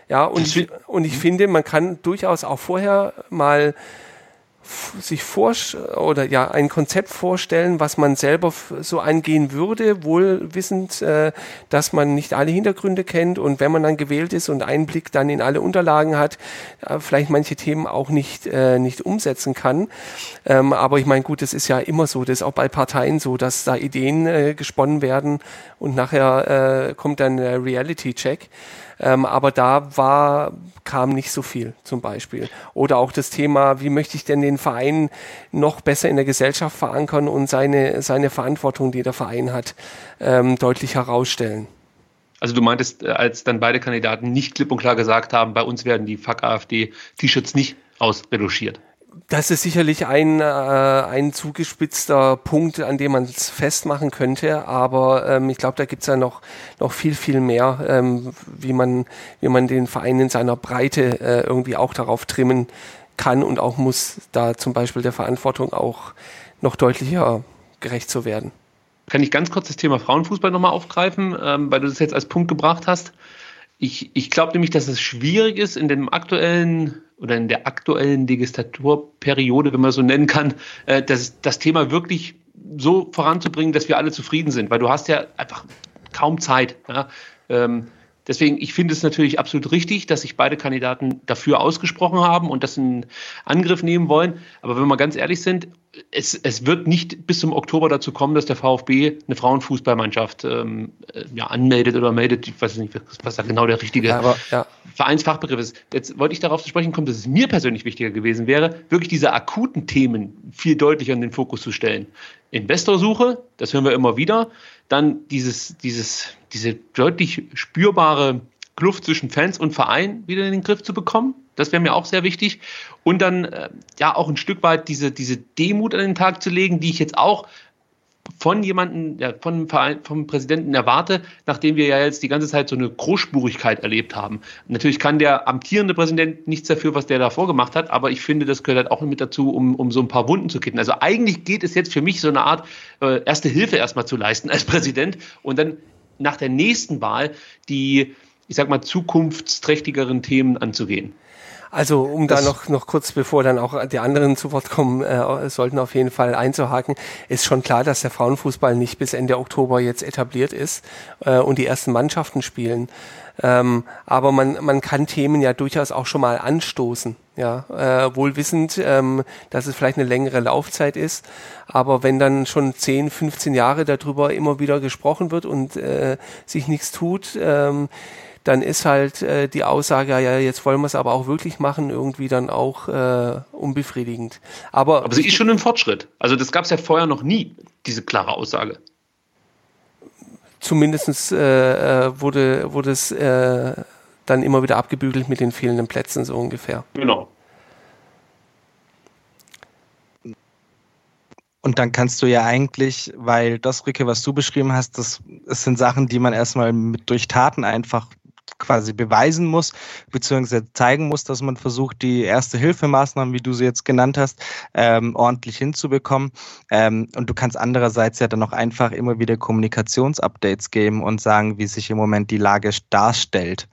Ja, und ich, und ich finde, man kann durchaus auch vorher mal sich vor oder ja ein Konzept vorstellen, was man selber so angehen würde, wohl wissend, äh, dass man nicht alle Hintergründe kennt und wenn man dann gewählt ist und Einblick dann in alle Unterlagen hat, äh, vielleicht manche Themen auch nicht äh, nicht umsetzen kann. Ähm, aber ich meine, gut, das ist ja immer so, das ist auch bei Parteien so, dass da Ideen äh, gesponnen werden und nachher äh, kommt dann der Reality-Check. Ähm, aber da war, kam nicht so viel zum Beispiel. Oder auch das Thema, wie möchte ich denn den Verein noch besser in der Gesellschaft verankern und seine, seine Verantwortung, die der Verein hat, ähm, deutlich herausstellen. Also du meintest, äh, als dann beide Kandidaten nicht klipp und klar gesagt haben, bei uns werden die Fuck AfD-T-Shirts nicht ausreduziert. Das ist sicherlich ein, äh, ein zugespitzter Punkt, an dem man es festmachen könnte, aber ähm, ich glaube, da gibt es ja noch, noch viel, viel mehr, ähm, wie, man, wie man den Verein in seiner Breite äh, irgendwie auch darauf trimmen kann und auch muss, da zum Beispiel der Verantwortung auch noch deutlicher gerecht zu werden. Kann ich ganz kurz das Thema Frauenfußball nochmal aufgreifen, ähm, weil du das jetzt als Punkt gebracht hast. Ich, ich glaube nämlich, dass es schwierig ist, in dem aktuellen oder in der aktuellen Legislaturperiode, wenn man so nennen kann, äh, das, das Thema wirklich so voranzubringen, dass wir alle zufrieden sind, weil du hast ja einfach kaum Zeit. Ja? Ähm, Deswegen, ich finde es natürlich absolut richtig, dass sich beide Kandidaten dafür ausgesprochen haben und das in Angriff nehmen wollen. Aber wenn wir ganz ehrlich sind, es, es wird nicht bis zum Oktober dazu kommen, dass der VfB eine Frauenfußballmannschaft ähm, äh, ja, anmeldet oder meldet. Ich weiß nicht, was da genau der richtige ja, ja. Vereinsfachbegriff ist. Jetzt wollte ich darauf zu sprechen kommen, dass es mir persönlich wichtiger gewesen wäre, wirklich diese akuten Themen viel deutlicher in den Fokus zu stellen. Investorsuche, das hören wir immer wieder. Dann dieses, dieses, diese deutlich spürbare Kluft zwischen Fans und Verein wieder in den Griff zu bekommen. Das wäre mir auch sehr wichtig. Und dann äh, ja auch ein Stück weit diese, diese Demut an den Tag zu legen, die ich jetzt auch von jemandem, ja, von, vom Präsidenten erwarte, nachdem wir ja jetzt die ganze Zeit so eine Großspurigkeit erlebt haben. Natürlich kann der amtierende Präsident nichts dafür, was der da vorgemacht hat, aber ich finde, das gehört halt auch mit dazu, um, um so ein paar Wunden zu kitten. Also eigentlich geht es jetzt für mich so eine Art äh, erste Hilfe erstmal zu leisten als Präsident und dann nach der nächsten Wahl die, ich sag mal, zukunftsträchtigeren Themen anzugehen. Also um das da noch, noch kurz, bevor dann auch die anderen zu Wort kommen äh, sollten, auf jeden Fall einzuhaken, ist schon klar, dass der Frauenfußball nicht bis Ende Oktober jetzt etabliert ist äh, und die ersten Mannschaften spielen. Ähm, aber man, man kann Themen ja durchaus auch schon mal anstoßen, ja, äh, wohl wissend, ähm, dass es vielleicht eine längere Laufzeit ist. Aber wenn dann schon 10, 15 Jahre darüber immer wieder gesprochen wird und äh, sich nichts tut, ähm, dann ist halt äh, die Aussage, ja, jetzt wollen wir es aber auch wirklich machen, irgendwie dann auch äh, unbefriedigend. Aber, aber sie ist schon ein Fortschritt. Also das gab es ja vorher noch nie, diese klare Aussage. Zumindest äh, äh, wurde, wurde es äh, dann immer wieder abgebügelt mit den fehlenden Plätzen, so ungefähr. Genau. Und dann kannst du ja eigentlich, weil das, Ricke, was du beschrieben hast, das, das sind Sachen, die man erstmal mit durch Taten einfach quasi beweisen muss, beziehungsweise zeigen muss, dass man versucht, die erste Hilfemaßnahmen, wie du sie jetzt genannt hast, ähm, ordentlich hinzubekommen. Ähm, und du kannst andererseits ja dann auch einfach immer wieder Kommunikationsupdates geben und sagen, wie sich im Moment die Lage darstellt.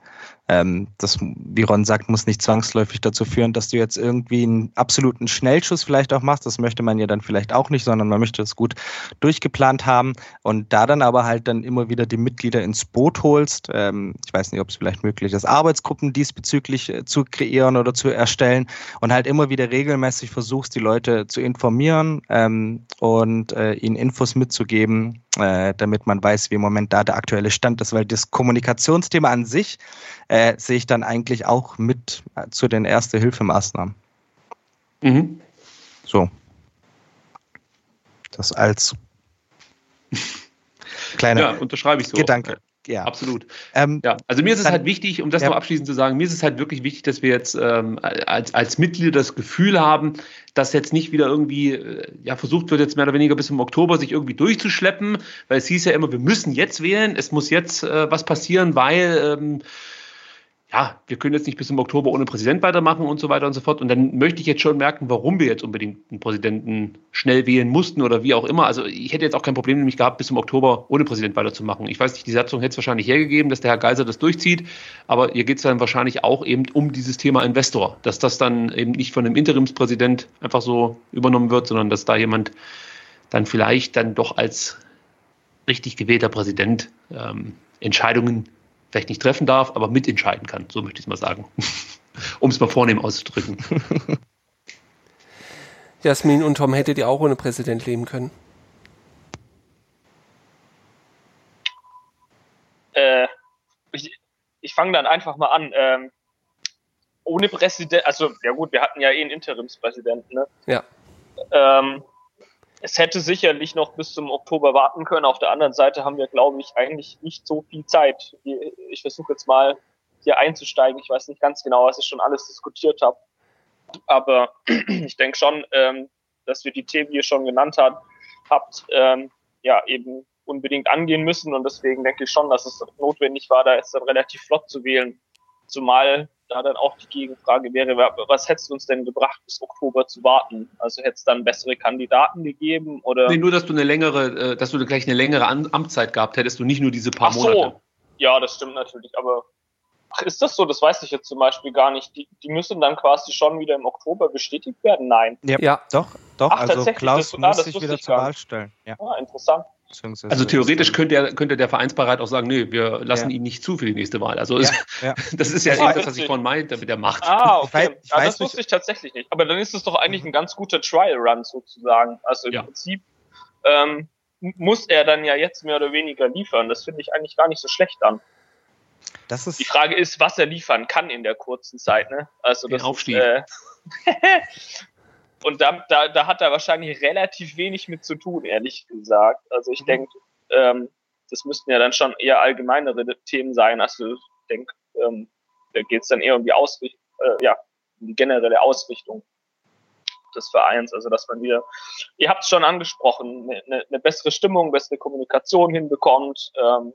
Ähm, das, wie Ron sagt, muss nicht zwangsläufig dazu führen, dass du jetzt irgendwie einen absoluten Schnellschuss vielleicht auch machst. Das möchte man ja dann vielleicht auch nicht, sondern man möchte es gut durchgeplant haben und da dann aber halt dann immer wieder die Mitglieder ins Boot holst. Ähm, ich weiß nicht, ob es vielleicht möglich ist, Arbeitsgruppen diesbezüglich äh, zu kreieren oder zu erstellen und halt immer wieder regelmäßig versuchst, die Leute zu informieren ähm, und äh, ihnen Infos mitzugeben, äh, damit man weiß, wie im Moment da der aktuelle Stand ist, weil das Kommunikationsthema an sich äh, sehe ich dann eigentlich auch mit äh, zu den Erste-Hilfemaßnahmen. Mhm. So. Das als kleiner ja, unterschreibe ich so. Gedanke. Ja. Absolut. Ähm, ja, also mir ist es halt wichtig, um das ja. noch abschließend zu sagen, mir ist es halt wirklich wichtig, dass wir jetzt ähm, als, als Mitglieder das Gefühl haben, dass jetzt nicht wieder irgendwie äh, ja, versucht wird, jetzt mehr oder weniger bis im Oktober sich irgendwie durchzuschleppen, weil es hieß ja immer, wir müssen jetzt wählen, es muss jetzt äh, was passieren, weil ähm, ja, wir können jetzt nicht bis zum Oktober ohne Präsident weitermachen und so weiter und so fort. Und dann möchte ich jetzt schon merken, warum wir jetzt unbedingt einen Präsidenten schnell wählen mussten oder wie auch immer. Also ich hätte jetzt auch kein Problem nämlich gehabt, bis zum Oktober ohne Präsident weiterzumachen. Ich weiß nicht, die Satzung hätte es wahrscheinlich hergegeben, dass der Herr Geiser das durchzieht. Aber hier geht es dann wahrscheinlich auch eben um dieses Thema Investor. Dass das dann eben nicht von einem Interimspräsident einfach so übernommen wird, sondern dass da jemand dann vielleicht dann doch als richtig gewählter Präsident ähm, Entscheidungen vielleicht nicht treffen darf, aber mitentscheiden kann. So möchte ich es mal sagen. um es mal vornehm auszudrücken. Jasmin und Tom, hättet ihr auch ohne Präsident leben können? Äh, ich, ich fange dann einfach mal an. Ähm, ohne Präsident, also ja gut, wir hatten ja eh einen Interimspräsidenten, ne? Ja. Ähm, es hätte sicherlich noch bis zum Oktober warten können. Auf der anderen Seite haben wir, glaube ich, eigentlich nicht so viel Zeit. Ich versuche jetzt mal hier einzusteigen. Ich weiß nicht ganz genau, was ich schon alles diskutiert habe. Aber ich denke schon, ähm, dass wir die Themen, die ihr schon genannt habt, habt ähm, ja eben unbedingt angehen müssen. Und deswegen denke ich schon, dass es notwendig war, da jetzt dann relativ flott zu wählen. Zumal da dann auch die Gegenfrage wäre, was hättest du uns denn gebracht, bis Oktober zu warten? Also hätte es dann bessere Kandidaten gegeben oder? Nee, nur, dass du eine längere, äh, dass du gleich eine längere Amtszeit gehabt hättest du nicht nur diese paar Ach so. Monate. Ja, das stimmt natürlich, aber Ach, ist das so? Das weiß ich jetzt zum Beispiel gar nicht. Die, die müssen dann quasi schon wieder im Oktober bestätigt werden? Nein. Ja, ja. doch, doch. Ach, also Klaus das, muss ah, sich wieder zur Wahl stellen. Ja. Ah, interessant. Also theoretisch könnte, er, könnte der Vereinsbeirat auch sagen, nö, wir lassen ja. ihn nicht zu für die nächste Wahl. Also ja, ja. das ist ja das, das was ich vorhin meinte mit der Macht. Ah, okay. Ich weiß, ich ja, das wusste ich tatsächlich nicht. Aber dann ist es doch eigentlich ein ganz guter Trial-Run sozusagen. Also im Prinzip ähm, muss er dann ja jetzt mehr oder weniger liefern. Das finde ich eigentlich gar nicht so schlecht an. Das ist die Frage ist, was er liefern kann in der kurzen Zeit. Ne? Also Den das Aufstieg. Ist, äh, Und da, da, da hat er wahrscheinlich relativ wenig mit zu tun, ehrlich gesagt. Also ich mhm. denke, ähm, das müssten ja dann schon eher allgemeinere Themen sein. Also ich denke, ähm, da geht es dann eher um die Ausrichtung, äh, ja, um die generelle Ausrichtung des Vereins. Also dass man wieder, ihr habt es schon angesprochen, eine, eine bessere Stimmung, bessere Kommunikation hinbekommt, ähm,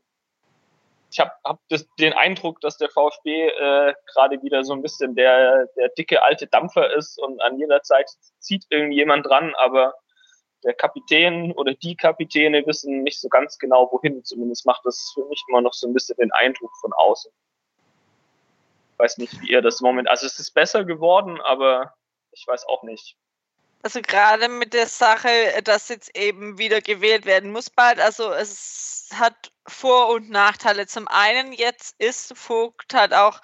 ich habe hab den Eindruck, dass der VfB äh, gerade wieder so ein bisschen der, der dicke alte Dampfer ist und an jeder Zeit zieht irgendjemand dran, aber der Kapitän oder die Kapitäne wissen nicht so ganz genau, wohin. Zumindest macht das für mich immer noch so ein bisschen den Eindruck von außen. Ich weiß nicht, wie ihr das Moment. Also es ist besser geworden, aber ich weiß auch nicht. Also gerade mit der Sache, dass jetzt eben wieder gewählt werden muss bald. Also es hat vor- und Nachteile. Zum einen jetzt ist Vogt halt auch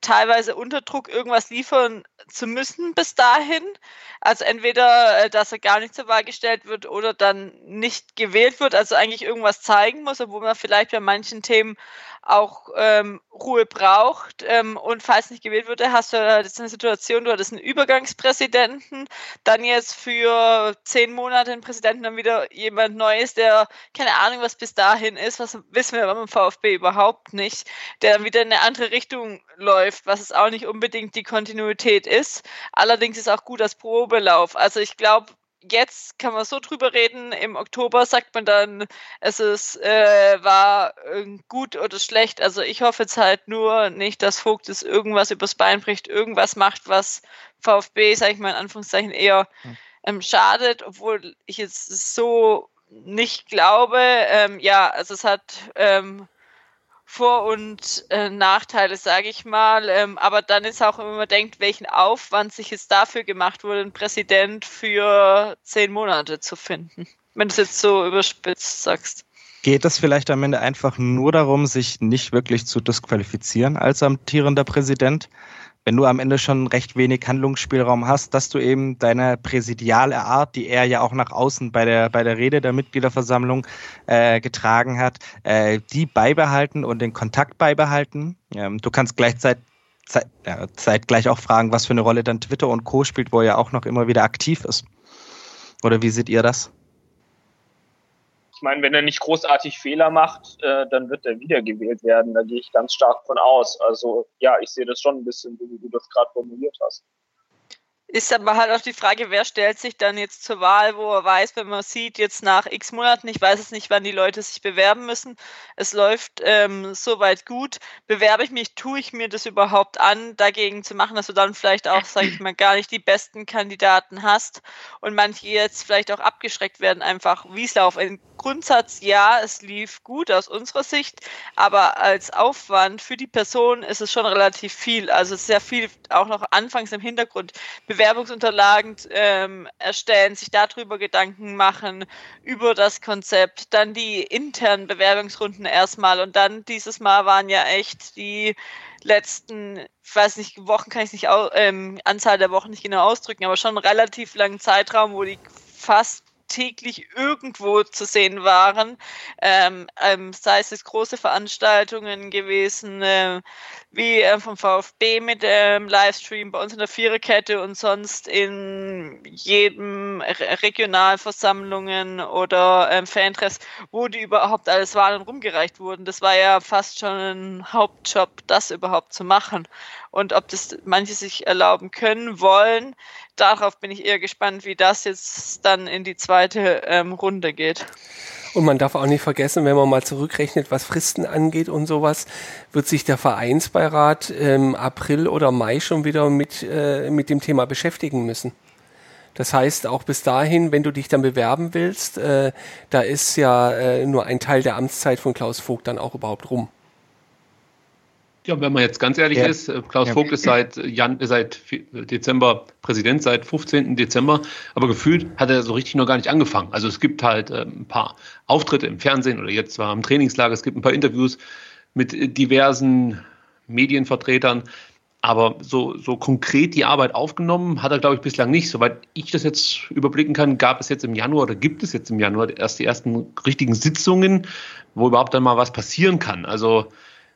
teilweise unter Druck, irgendwas liefern zu müssen bis dahin. Also entweder, äh, dass er gar nicht zur Wahl gestellt wird oder dann nicht gewählt wird, also eigentlich irgendwas zeigen muss, obwohl man vielleicht bei manchen Themen auch ähm, Ruhe braucht. Ähm, und falls nicht gewählt wird, hast du jetzt eine Situation, du hattest einen Übergangspräsidenten, dann jetzt für zehn Monate einen Präsidenten, dann wieder jemand Neues, der keine Ahnung, was bis dahin ist, was wissen wir beim VfB überhaupt nicht, der dann wieder in eine andere Richtung läuft, was es auch nicht unbedingt die Kontinuität ist. Allerdings ist auch gut als Probelauf. Also ich glaube, jetzt kann man so drüber reden. Im Oktober sagt man dann, es ist, äh, war äh, gut oder schlecht. Also ich hoffe jetzt halt nur nicht, dass Vogt es irgendwas übers Bein bricht, irgendwas macht, was VfB, sage ich mal in Anführungszeichen, eher hm. ähm, schadet, obwohl ich jetzt so nicht glaube. Ähm, ja, also es hat ähm, vor- und äh, Nachteile, sage ich mal. Ähm, aber dann ist auch, wenn man denkt, welchen Aufwand sich jetzt dafür gemacht wurde, einen Präsident für zehn Monate zu finden. Wenn du es jetzt so überspitzt sagst. Geht es vielleicht am Ende einfach nur darum, sich nicht wirklich zu disqualifizieren als amtierender Präsident? Wenn du am Ende schon recht wenig Handlungsspielraum hast, dass du eben deine präsidiale Art, die er ja auch nach außen bei der, bei der Rede der Mitgliederversammlung äh, getragen hat, äh, die beibehalten und den Kontakt beibehalten. Ähm, du kannst gleichzeitig Zeit, ja, zeitgleich auch fragen, was für eine Rolle dann Twitter und Co. spielt, wo er ja auch noch immer wieder aktiv ist. Oder wie seht ihr das? Meine, wenn er nicht großartig Fehler macht, äh, dann wird er wiedergewählt werden. Da gehe ich ganz stark von aus. Also ja, ich sehe das schon ein bisschen, wie du das gerade formuliert hast. Ist aber halt auch die Frage, wer stellt sich dann jetzt zur Wahl, wo er weiß, wenn man sieht, jetzt nach x Monaten, ich weiß es nicht, wann die Leute sich bewerben müssen, es läuft ähm, soweit gut, bewerbe ich mich, tue ich mir das überhaupt an, dagegen zu machen, dass du dann vielleicht auch, sage ich mal, gar nicht die besten Kandidaten hast und manche jetzt vielleicht auch abgeschreckt werden, einfach wie es laufen. Grundsatz, ja, es lief gut aus unserer Sicht, aber als Aufwand für die Person ist es schon relativ viel. Also sehr viel auch noch anfangs im Hintergrund Bewerbungsunterlagen ähm, erstellen, sich darüber Gedanken machen, über das Konzept, dann die internen Bewerbungsrunden erstmal und dann dieses Mal waren ja echt die letzten, ich weiß nicht, Wochen kann ich nicht, ähm, Anzahl der Wochen nicht genau ausdrücken, aber schon einen relativ langen Zeitraum, wo die fast täglich irgendwo zu sehen waren, ähm, ähm, sei es große Veranstaltungen gewesen, äh, wie äh, vom VfB mit dem Livestream bei uns in der Viererkette und sonst in jedem Re Regionalversammlungen oder ähm, Fantreffs, wo die überhaupt alles waren und rumgereicht wurden. Das war ja fast schon ein Hauptjob, das überhaupt zu machen. Und ob das manche sich erlauben können, wollen, darauf bin ich eher gespannt, wie das jetzt dann in die zweite ähm, Runde geht. Und man darf auch nicht vergessen, wenn man mal zurückrechnet, was Fristen angeht und sowas, wird sich der Vereinsbeirat im April oder Mai schon wieder mit, äh, mit dem Thema beschäftigen müssen. Das heißt, auch bis dahin, wenn du dich dann bewerben willst, äh, da ist ja äh, nur ein Teil der Amtszeit von Klaus Vogt dann auch überhaupt rum. Ja, wenn man jetzt ganz ehrlich ja. ist, äh, Klaus ja. Vogt ist seit, Jan, seit Dezember Präsident, seit 15. Dezember, aber gefühlt hat er so richtig noch gar nicht angefangen. Also es gibt halt äh, ein paar Auftritte im Fernsehen oder jetzt war im Trainingslager, es gibt ein paar Interviews mit diversen Medienvertretern, aber so, so konkret die Arbeit aufgenommen hat er, glaube ich, bislang nicht. Soweit ich das jetzt überblicken kann, gab es jetzt im Januar oder gibt es jetzt im Januar erst die ersten richtigen Sitzungen, wo überhaupt dann mal was passieren kann. Also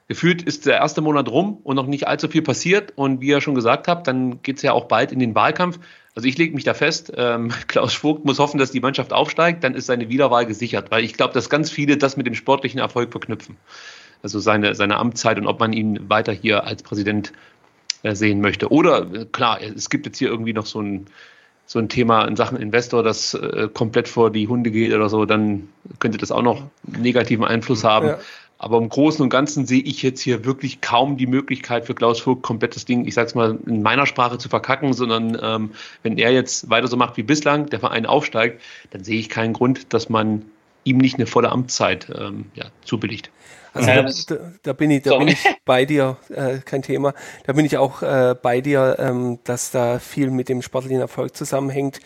gefühlt ist der erste Monat rum und noch nicht allzu viel passiert. Und wie ihr schon gesagt habt, dann geht es ja auch bald in den Wahlkampf. Also ich lege mich da fest, ähm, Klaus Vogt muss hoffen, dass die Mannschaft aufsteigt, dann ist seine Wiederwahl gesichert, weil ich glaube, dass ganz viele das mit dem sportlichen Erfolg verknüpfen. Also seine, seine Amtszeit und ob man ihn weiter hier als Präsident äh, sehen möchte. Oder äh, klar, es gibt jetzt hier irgendwie noch so ein, so ein Thema in Sachen Investor, das äh, komplett vor die Hunde geht oder so, dann könnte das auch noch negativen Einfluss haben. Ja. Aber im Großen und Ganzen sehe ich jetzt hier wirklich kaum die Möglichkeit für Klaus Vogt, komplett das Ding, ich sag's mal, in meiner Sprache zu verkacken, sondern ähm, wenn er jetzt weiter so macht wie bislang, der Verein aufsteigt, dann sehe ich keinen Grund, dass man ihm nicht eine volle Amtszeit ähm, ja, zubilligt. Also ja, da, da, bin ich, da bin ich bei dir, äh, kein Thema. Da bin ich auch äh, bei dir, ähm, dass da viel mit dem sportlichen Erfolg zusammenhängt.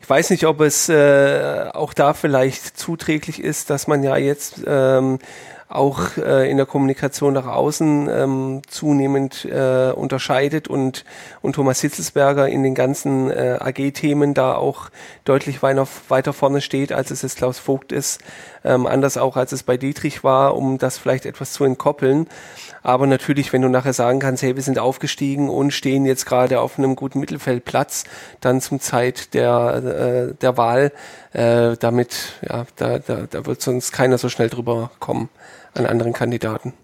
Ich weiß nicht, ob es äh, auch da vielleicht zuträglich ist, dass man ja jetzt ähm, auch äh, in der Kommunikation nach außen ähm, zunehmend äh, unterscheidet und, und Thomas Hitzelsberger in den ganzen äh, AG-Themen da auch deutlich weiter, weiter vorne steht, als es jetzt Klaus Vogt ist, ähm, anders auch als es bei Dietrich war, um das vielleicht etwas zu entkoppeln. Aber natürlich, wenn du nachher sagen kannst, hey, wir sind aufgestiegen und stehen jetzt gerade auf einem guten Mittelfeldplatz, dann zum Zeit der, äh, der Wahl, äh, damit, ja, da, da, da wird sonst keiner so schnell drüber kommen an anderen Kandidaten.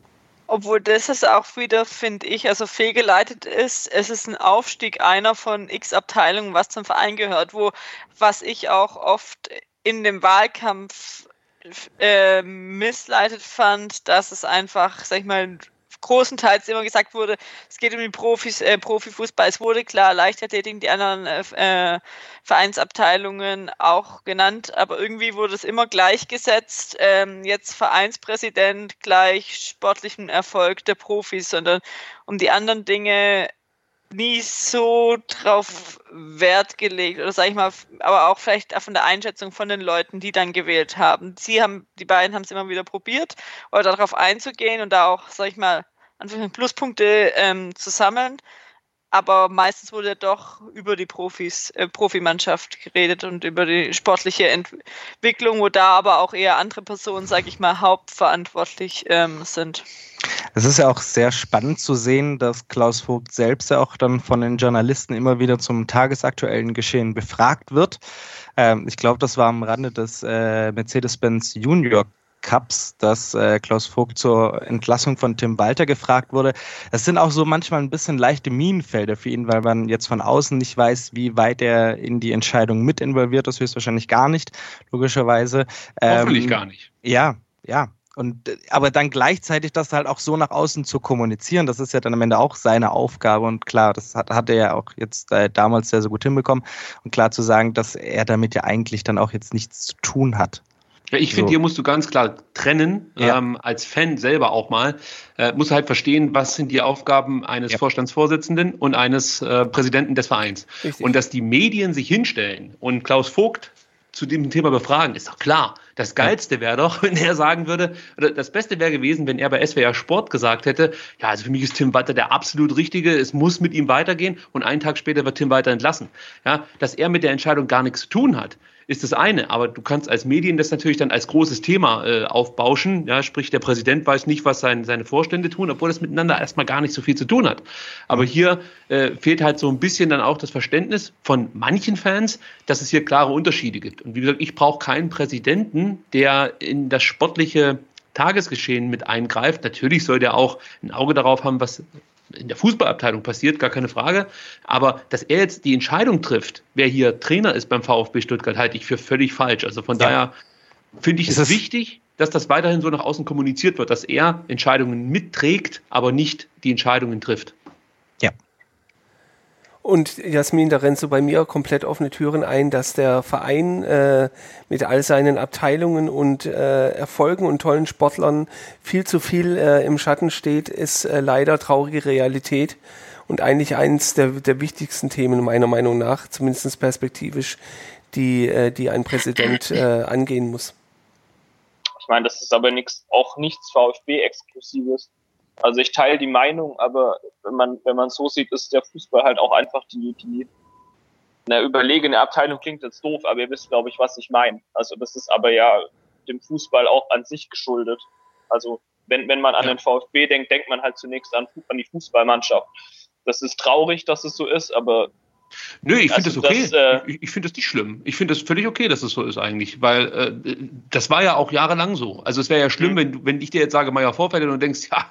Obwohl das ist auch wieder, finde ich, also fehlgeleitet ist. Es ist ein Aufstieg einer von x Abteilungen, was zum Verein gehört, wo, was ich auch oft in dem Wahlkampf äh, missleitet fand, dass es einfach, sag ich mal, großenteils immer gesagt wurde, es geht um den Profis, äh, Profifußball. Es wurde klar Leichtathletik, die anderen äh, äh, Vereinsabteilungen auch genannt, aber irgendwie wurde es immer gleichgesetzt. Ähm, jetzt Vereinspräsident gleich sportlichen Erfolg der Profis, sondern um die anderen Dinge nie so drauf Wert gelegt oder sag ich mal, aber auch vielleicht von der Einschätzung von den Leuten, die dann gewählt haben. Sie haben, die beiden haben es immer wieder probiert, oder darauf einzugehen und da auch, sag ich mal, Pluspunkte ähm, zu sammeln. Aber meistens wurde doch über die Profis, äh, Profimannschaft geredet und über die sportliche Entwicklung, wo da aber auch eher andere Personen, sage ich mal, hauptverantwortlich ähm, sind. Es ist ja auch sehr spannend zu sehen, dass Klaus Vogt selbst ja auch dann von den Journalisten immer wieder zum tagesaktuellen Geschehen befragt wird. Ähm, ich glaube, das war am Rande des äh, Mercedes-Benz Junior Cups, dass äh, Klaus Vogt zur Entlassung von Tim Walter gefragt wurde. Das sind auch so manchmal ein bisschen leichte Minenfelder für ihn, weil man jetzt von außen nicht weiß, wie weit er in die Entscheidung mit involviert ist, höchstwahrscheinlich gar nicht, logischerweise. Hoffentlich ähm, gar nicht. Ja, ja. Und aber dann gleichzeitig das halt auch so nach außen zu kommunizieren, das ist ja dann am Ende auch seine Aufgabe. Und klar, das hat, hat er ja auch jetzt äh, damals sehr, sehr gut hinbekommen. Und klar zu sagen, dass er damit ja eigentlich dann auch jetzt nichts zu tun hat. Ja, ich finde, so. hier musst du ganz klar trennen, ja. ähm, als Fan selber auch mal, äh, musst du halt verstehen, was sind die Aufgaben eines ja. Vorstandsvorsitzenden und eines äh, Präsidenten des Vereins. Richtig. Und dass die Medien sich hinstellen und Klaus Vogt zu dem Thema befragen, ist doch klar. Das Geilste wäre doch, wenn er sagen würde, oder das Beste wäre gewesen, wenn er bei SWR Sport gesagt hätte, ja, also für mich ist Tim Walter der absolut Richtige, es muss mit ihm weitergehen und einen Tag später wird Tim Walter entlassen. Ja, dass er mit der Entscheidung gar nichts zu tun hat, ist das eine. Aber du kannst als Medien das natürlich dann als großes Thema äh, aufbauschen. Ja, sprich, der Präsident weiß nicht, was sein, seine Vorstände tun, obwohl das miteinander erstmal gar nicht so viel zu tun hat. Aber hier äh, fehlt halt so ein bisschen dann auch das Verständnis von manchen Fans, dass es hier klare Unterschiede gibt. Und wie gesagt, ich brauche keinen Präsidenten, der in das sportliche Tagesgeschehen mit eingreift. Natürlich soll der auch ein Auge darauf haben, was in der Fußballabteilung passiert, gar keine Frage. Aber dass er jetzt die Entscheidung trifft, wer hier Trainer ist beim VfB Stuttgart, halte ich für völlig falsch. Also von ja. daher finde ich ist es wichtig, dass das weiterhin so nach außen kommuniziert wird, dass er Entscheidungen mitträgt, aber nicht die Entscheidungen trifft. Und Jasmin, da rennst du bei mir komplett offene Türen ein, dass der Verein äh, mit all seinen Abteilungen und äh, Erfolgen und tollen Sportlern viel zu viel äh, im Schatten steht, ist äh, leider traurige Realität und eigentlich eines der, der wichtigsten Themen meiner Meinung nach, zumindest perspektivisch, die, äh, die ein Präsident äh, angehen muss. Ich meine, das ist aber nichts, auch nichts VfB-Exklusives. Also ich teile die Meinung, aber wenn man wenn man so sieht, ist der Fußball halt auch einfach die die eine überlegene Abteilung klingt jetzt doof, aber ihr wisst, glaube ich, was ich meine. Also das ist aber ja dem Fußball auch an sich geschuldet. Also wenn, wenn man an den VfB denkt, denkt man halt zunächst an, an die Fußballmannschaft. Das ist traurig, dass es so ist, aber Nö, ich finde also das okay. Das, äh, ich, ich finde das nicht schlimm. Ich finde das völlig okay, dass es so ist eigentlich, weil äh, das war ja auch jahrelang so. Also es wäre ja schlimm, mhm. wenn, wenn ich dir jetzt sage, Meier Vorfälle und du denkst, ja,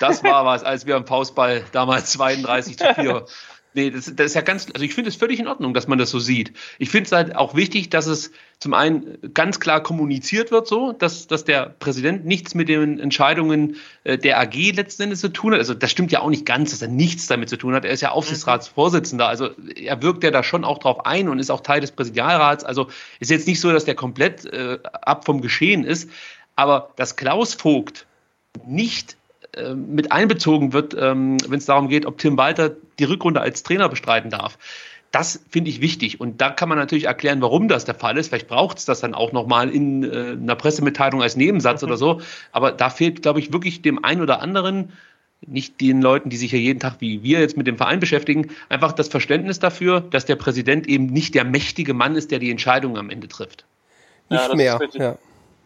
das war was, als wir am Faustball damals 32 zu 4 Nee, das, das ist ja ganz, also ich finde es völlig in Ordnung, dass man das so sieht. Ich finde es halt auch wichtig, dass es zum einen ganz klar kommuniziert wird, so, dass, dass der Präsident nichts mit den Entscheidungen äh, der AG letzten Endes zu tun hat. Also das stimmt ja auch nicht ganz, dass er nichts damit zu tun hat. Er ist ja Aufsichtsratsvorsitzender, also er wirkt ja da schon auch drauf ein und ist auch Teil des Präsidialrats. Also ist jetzt nicht so, dass der komplett äh, ab vom Geschehen ist. Aber dass Klaus Vogt nicht äh, mit einbezogen wird, ähm, wenn es darum geht, ob Tim Walter die Rückrunde als Trainer bestreiten darf. Das finde ich wichtig. Und da kann man natürlich erklären, warum das der Fall ist. Vielleicht braucht es das dann auch nochmal in äh, einer Pressemitteilung als Nebensatz mhm. oder so. Aber da fehlt, glaube ich, wirklich dem einen oder anderen, nicht den Leuten, die sich ja jeden Tag wie wir jetzt mit dem Verein beschäftigen, einfach das Verständnis dafür, dass der Präsident eben nicht der mächtige Mann ist, der die Entscheidungen am Ende trifft. Nicht ja, mehr. Ja.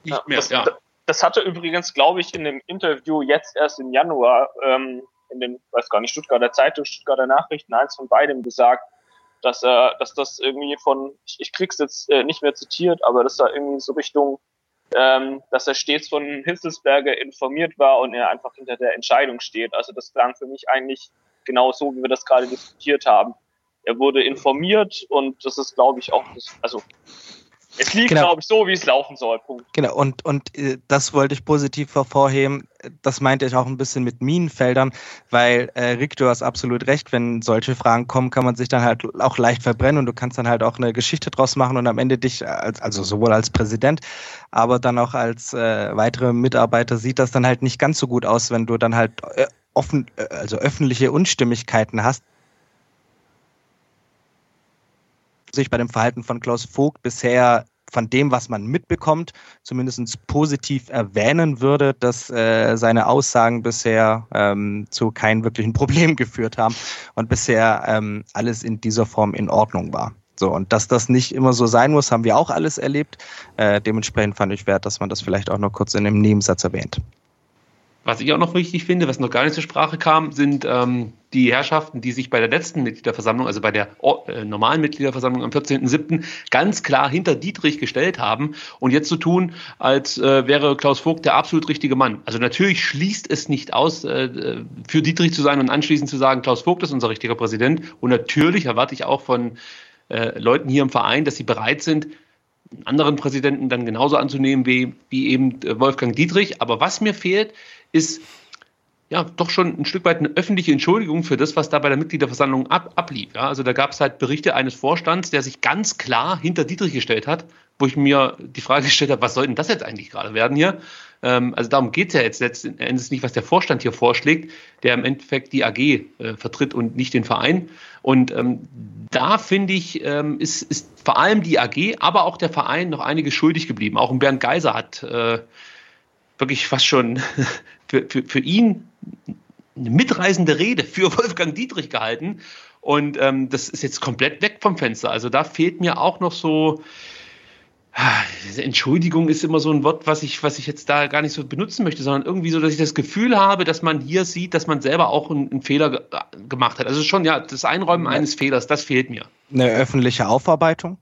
Nicht mehr, ja das hatte übrigens, glaube ich, in dem Interview jetzt erst im Januar ähm, in den, weiß gar nicht, Stuttgarter Zeitung, Stuttgarter Nachrichten, eins von beidem gesagt, dass er, dass das irgendwie von, ich, ich krieg's jetzt äh, nicht mehr zitiert, aber dass da irgendwie so Richtung, ähm, dass er stets von Hitzelsberger informiert war und er einfach hinter der Entscheidung steht. Also das klang für mich eigentlich genau so, wie wir das gerade diskutiert haben. Er wurde informiert und das ist, glaube ich, auch das, also es liegt, genau. glaube ich, so, wie es laufen soll. Punkt. Genau, und, und äh, das wollte ich positiv hervorheben. Das meinte ich auch ein bisschen mit Minenfeldern, weil äh, Rick, du hast absolut recht, wenn solche Fragen kommen, kann man sich dann halt auch leicht verbrennen und du kannst dann halt auch eine Geschichte draus machen und am Ende dich, als, also sowohl als Präsident, aber dann auch als äh, weitere Mitarbeiter sieht das dann halt nicht ganz so gut aus, wenn du dann halt äh, offen, äh, also öffentliche Unstimmigkeiten hast, sich bei dem Verhalten von Klaus Vogt bisher von dem, was man mitbekommt, zumindest positiv erwähnen würde, dass äh, seine Aussagen bisher ähm, zu keinem wirklichen Problem geführt haben und bisher ähm, alles in dieser Form in Ordnung war. So, und dass das nicht immer so sein muss, haben wir auch alles erlebt. Äh, dementsprechend fand ich wert, dass man das vielleicht auch noch kurz in einem Nebensatz erwähnt. Was ich auch noch wichtig finde, was noch gar nicht zur Sprache kam, sind ähm, die Herrschaften, die sich bei der letzten Mitgliederversammlung, also bei der äh, normalen Mitgliederversammlung am 14.07. ganz klar hinter Dietrich gestellt haben und jetzt so tun, als äh, wäre Klaus Vogt der absolut richtige Mann. Also natürlich schließt es nicht aus, äh, für Dietrich zu sein und anschließend zu sagen, Klaus Vogt ist unser richtiger Präsident. Und natürlich erwarte ich auch von äh, Leuten hier im Verein, dass sie bereit sind, anderen Präsidenten dann genauso anzunehmen wie, wie eben äh, Wolfgang Dietrich. Aber was mir fehlt, ist ja doch schon ein Stück weit eine öffentliche Entschuldigung für das, was da bei der Mitgliederversammlung ab, ablief. Ja, also da gab es halt Berichte eines Vorstands, der sich ganz klar hinter Dietrich gestellt hat, wo ich mir die Frage gestellt habe, was soll denn das jetzt eigentlich gerade werden hier? Ähm, also darum geht es ja jetzt letzten Endes nicht, was der Vorstand hier vorschlägt, der im Endeffekt die AG äh, vertritt und nicht den Verein. Und ähm, da finde ich, ähm, ist, ist vor allem die AG, aber auch der Verein noch einiges schuldig geblieben. Auch ein Bernd Geiser hat äh, wirklich fast schon für, für, für ihn eine mitreisende Rede für Wolfgang Dietrich gehalten. Und ähm, das ist jetzt komplett weg vom Fenster. Also da fehlt mir auch noch so, Entschuldigung ist immer so ein Wort, was ich, was ich jetzt da gar nicht so benutzen möchte, sondern irgendwie so, dass ich das Gefühl habe, dass man hier sieht, dass man selber auch einen, einen Fehler ge gemacht hat. Also schon, ja, das Einräumen eines Fehlers, das fehlt mir. Eine öffentliche Aufarbeitung?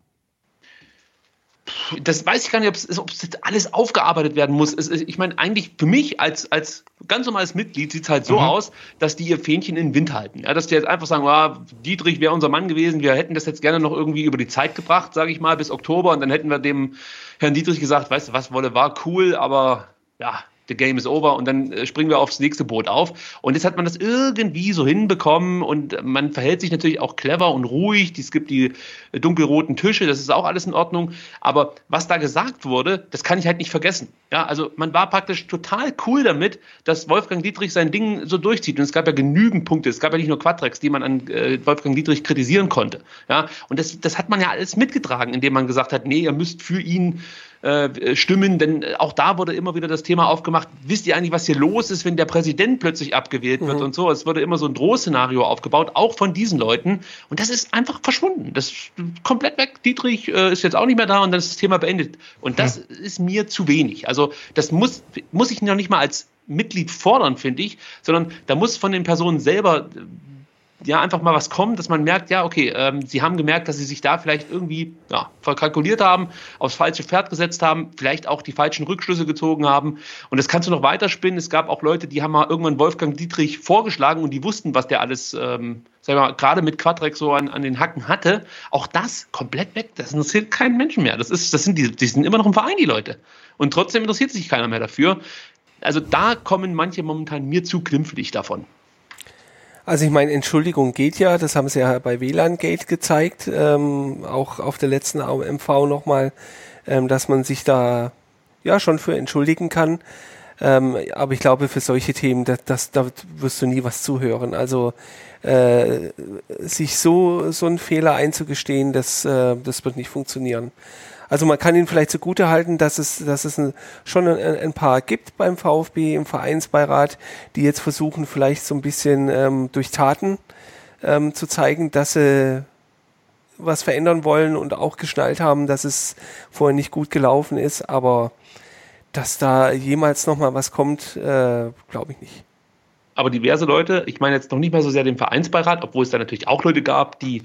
Das weiß ich gar nicht, ob es, ob es alles aufgearbeitet werden muss. Es, ich meine, eigentlich für mich als, als ganz normales Mitglied sieht es halt so mhm. aus, dass die ihr Fähnchen in den Wind halten. Ja, dass die jetzt einfach sagen, oh, Dietrich wäre unser Mann gewesen, wir hätten das jetzt gerne noch irgendwie über die Zeit gebracht, sage ich mal, bis Oktober und dann hätten wir dem Herrn Dietrich gesagt, weißt du was, Wolle war cool, aber ja, the game is over und dann äh, springen wir aufs nächste Boot auf. Und jetzt hat man das irgendwie so hinbekommen und man verhält sich natürlich auch clever und ruhig. Es gibt die dunkelroten Tische, das ist auch alles in Ordnung. Aber was da gesagt wurde, das kann ich halt nicht vergessen. Ja, also man war praktisch total cool damit, dass Wolfgang Dietrich sein Ding so durchzieht. Und es gab ja genügend Punkte. Es gab ja nicht nur Quadrex, die man an äh, Wolfgang Dietrich kritisieren konnte. Ja, und das, das hat man ja alles mitgetragen, indem man gesagt hat, nee, ihr müsst für ihn äh, stimmen, denn äh, auch da wurde immer wieder das Thema aufgemacht, wisst ihr eigentlich, was hier los ist, wenn der Präsident plötzlich abgewählt wird mhm. und so. Es wurde immer so ein Drohszenario aufgebaut, auch von diesen Leuten. Und das ist einfach verschwunden. Das ist komplett weg. Dietrich äh, ist jetzt auch nicht mehr da und dann ist das Thema beendet. Und das mhm. ist mir zu wenig. Also das muss, muss ich noch nicht mal als Mitglied fordern, finde ich, sondern da muss von den Personen selber ja einfach mal was kommt, dass man merkt, ja, okay, ähm, sie haben gemerkt, dass sie sich da vielleicht irgendwie ja, verkalkuliert haben, aufs falsche Pferd gesetzt haben, vielleicht auch die falschen Rückschlüsse gezogen haben. Und das kannst du noch weiterspinnen. Es gab auch Leute, die haben mal irgendwann Wolfgang Dietrich vorgeschlagen und die wussten, was der alles, ähm, sag mal, gerade mit Quadrex so an, an den Hacken hatte. Auch das komplett weg. Das interessiert keinen Menschen mehr. Das ist, das sind die, die sind immer noch im Verein, die Leute. Und trotzdem interessiert sich keiner mehr dafür. Also da kommen manche momentan mir zu glimpflich davon. Also ich meine, Entschuldigung geht ja, das haben sie ja bei WLAN Gate gezeigt, ähm, auch auf der letzten MV nochmal, ähm, dass man sich da ja schon für entschuldigen kann. Ähm, aber ich glaube, für solche Themen, das, das, da wirst du nie was zuhören. Also äh, sich so, so einen Fehler einzugestehen, das, äh, das wird nicht funktionieren. Also man kann ihn vielleicht zugute halten, dass es, dass es ein, schon ein, ein, paar gibt beim VfB im Vereinsbeirat, die jetzt versuchen, vielleicht so ein bisschen ähm, durch Taten ähm, zu zeigen, dass sie was verändern wollen und auch geschnallt haben, dass es vorher nicht gut gelaufen ist, aber dass da jemals nochmal was kommt, äh, glaube ich nicht. Aber diverse Leute, ich meine jetzt noch nicht mal so sehr den Vereinsbeirat, obwohl es da natürlich auch Leute gab, die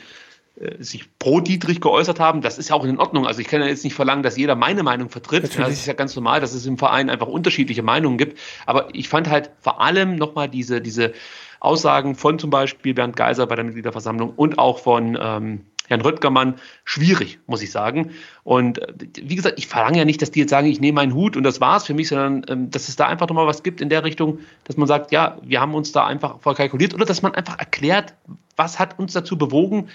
sich pro Dietrich geäußert haben, das ist ja auch in Ordnung. Also ich kann ja jetzt nicht verlangen, dass jeder meine Meinung vertritt. Natürlich. Das ist ja ganz normal, dass es im Verein einfach unterschiedliche Meinungen gibt. Aber ich fand halt vor allem nochmal diese, diese Aussagen von zum Beispiel Bernd Geiser bei der Mitgliederversammlung und auch von ähm, Herrn Röttgermann schwierig, muss ich sagen. Und äh, wie gesagt, ich verlange ja nicht, dass die jetzt sagen, ich nehme meinen Hut und das war's für mich, sondern ähm, dass es da einfach nochmal was gibt in der Richtung, dass man sagt, ja, wir haben uns da einfach verkalkuliert oder dass man einfach erklärt, was hat uns dazu bewogen,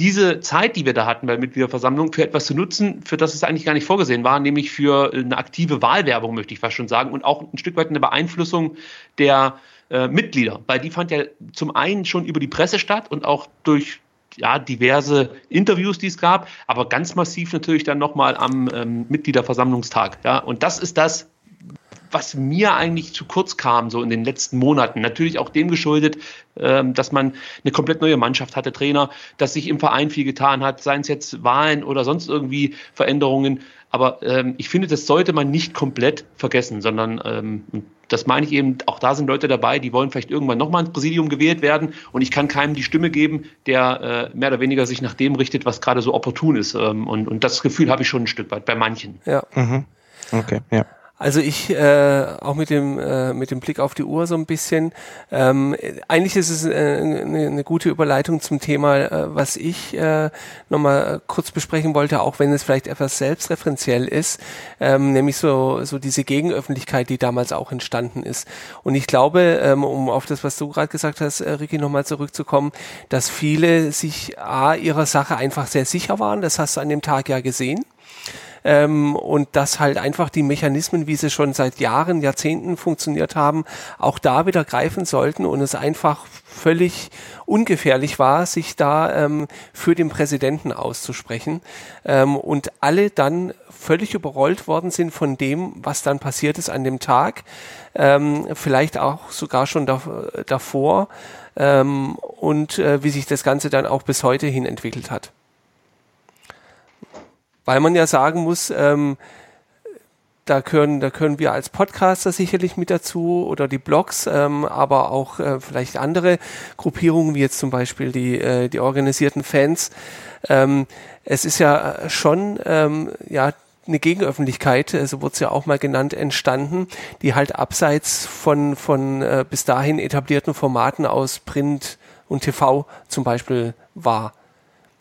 diese Zeit, die wir da hatten bei der Mitgliederversammlung, für etwas zu nutzen, für das es eigentlich gar nicht vorgesehen war, nämlich für eine aktive Wahlwerbung, möchte ich fast schon sagen, und auch ein Stück weit eine Beeinflussung der äh, Mitglieder, weil die fand ja zum einen schon über die Presse statt und auch durch ja, diverse Interviews, die es gab, aber ganz massiv natürlich dann nochmal am ähm, Mitgliederversammlungstag. Ja, und das ist das, was mir eigentlich zu kurz kam, so in den letzten Monaten. Natürlich auch dem geschuldet, ähm, dass man eine komplett neue Mannschaft hatte, Trainer, dass sich im Verein viel getan hat, seien es jetzt Wahlen oder sonst irgendwie Veränderungen. Aber ähm, ich finde, das sollte man nicht komplett vergessen, sondern ähm, das meine ich eben, auch da sind Leute dabei, die wollen vielleicht irgendwann nochmal ins Präsidium gewählt werden und ich kann keinem die Stimme geben, der äh, mehr oder weniger sich nach dem richtet, was gerade so opportun ist. Und, und das Gefühl habe ich schon ein Stück weit bei manchen. Ja. Mhm. Okay, ja. Also ich äh, auch mit dem äh, mit dem Blick auf die Uhr so ein bisschen. Ähm, eigentlich ist es äh, eine, eine gute Überleitung zum Thema, äh, was ich äh, nochmal kurz besprechen wollte, auch wenn es vielleicht etwas selbstreferenziell ist, ähm, nämlich so so diese Gegenöffentlichkeit, die damals auch entstanden ist. Und ich glaube, ähm, um auf das, was du gerade gesagt hast, äh, Ricky, nochmal zurückzukommen, dass viele sich a ihrer Sache einfach sehr sicher waren. Das hast du an dem Tag ja gesehen ähm, und dass halt einfach die Mechanismen, wie sie schon seit Jahren, Jahrzehnten funktioniert haben, auch da wieder greifen sollten und es einfach völlig ungefährlich war, sich da ähm, für den Präsidenten auszusprechen. Ähm, und alle dann völlig überrollt worden sind von dem, was dann passiert ist an dem Tag, ähm, vielleicht auch sogar schon da, davor. Ähm, und äh, wie sich das Ganze dann auch bis heute hin entwickelt hat. Weil man ja sagen muss, ähm, da können, da können wir als Podcaster sicherlich mit dazu oder die Blogs, ähm, aber auch äh, vielleicht andere Gruppierungen, wie jetzt zum Beispiel die, äh, die organisierten Fans. Ähm, es ist ja schon ähm, ja eine Gegenöffentlichkeit, äh, so wurde es ja auch mal genannt, entstanden, die halt abseits von, von äh, bis dahin etablierten Formaten aus Print und TV zum Beispiel war.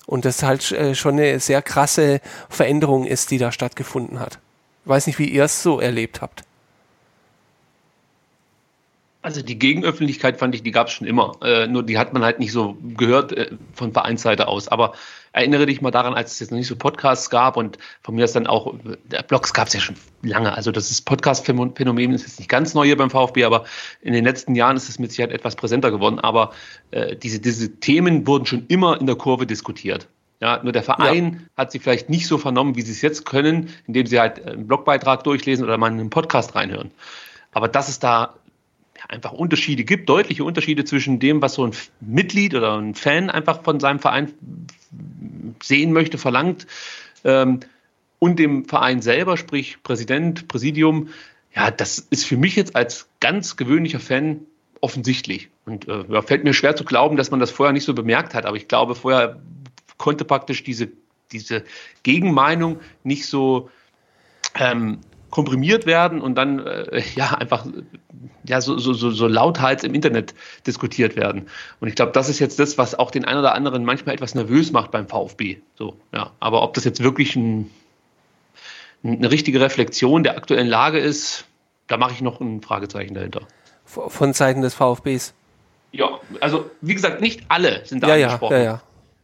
Und das halt äh, schon eine sehr krasse Veränderung ist, die da stattgefunden hat. Ich weiß nicht, wie ihr es so erlebt habt. Also die Gegenöffentlichkeit fand ich, die gab es schon immer. Äh, nur die hat man halt nicht so gehört äh, von Vereinsseite aus. Aber erinnere dich mal daran, als es jetzt noch nicht so Podcasts gab und von mir ist dann auch, der Blogs gab es ja schon lange. Also das ist Podcast-Phänomen ist jetzt nicht ganz neu hier beim VfB, aber in den letzten Jahren ist es mit Sicherheit etwas präsenter geworden. Aber äh, diese, diese Themen wurden schon immer in der Kurve diskutiert. Ja, nur der Verein ja. hat sie vielleicht nicht so vernommen, wie sie es jetzt können, indem sie halt einen Blogbeitrag durchlesen oder mal in einen Podcast reinhören. Aber dass es da einfach Unterschiede gibt, deutliche Unterschiede zwischen dem, was so ein Mitglied oder ein Fan einfach von seinem Verein sehen möchte, verlangt, ähm, und dem Verein selber, sprich Präsident, Präsidium, ja, das ist für mich jetzt als ganz gewöhnlicher Fan offensichtlich. Und äh, fällt mir schwer zu glauben, dass man das vorher nicht so bemerkt hat. Aber ich glaube, vorher konnte praktisch diese, diese Gegenmeinung nicht so ähm, komprimiert werden und dann äh, ja einfach ja so, so, so, so lauthals im Internet diskutiert werden. Und ich glaube, das ist jetzt das, was auch den einen oder anderen manchmal etwas nervös macht beim VfB. So, ja. Aber ob das jetzt wirklich ein, eine richtige Reflexion der aktuellen Lage ist, da mache ich noch ein Fragezeichen dahinter. Von Seiten des VfBs. Ja, also wie gesagt, nicht alle sind da ja, angesprochen. Ja, ja, ja.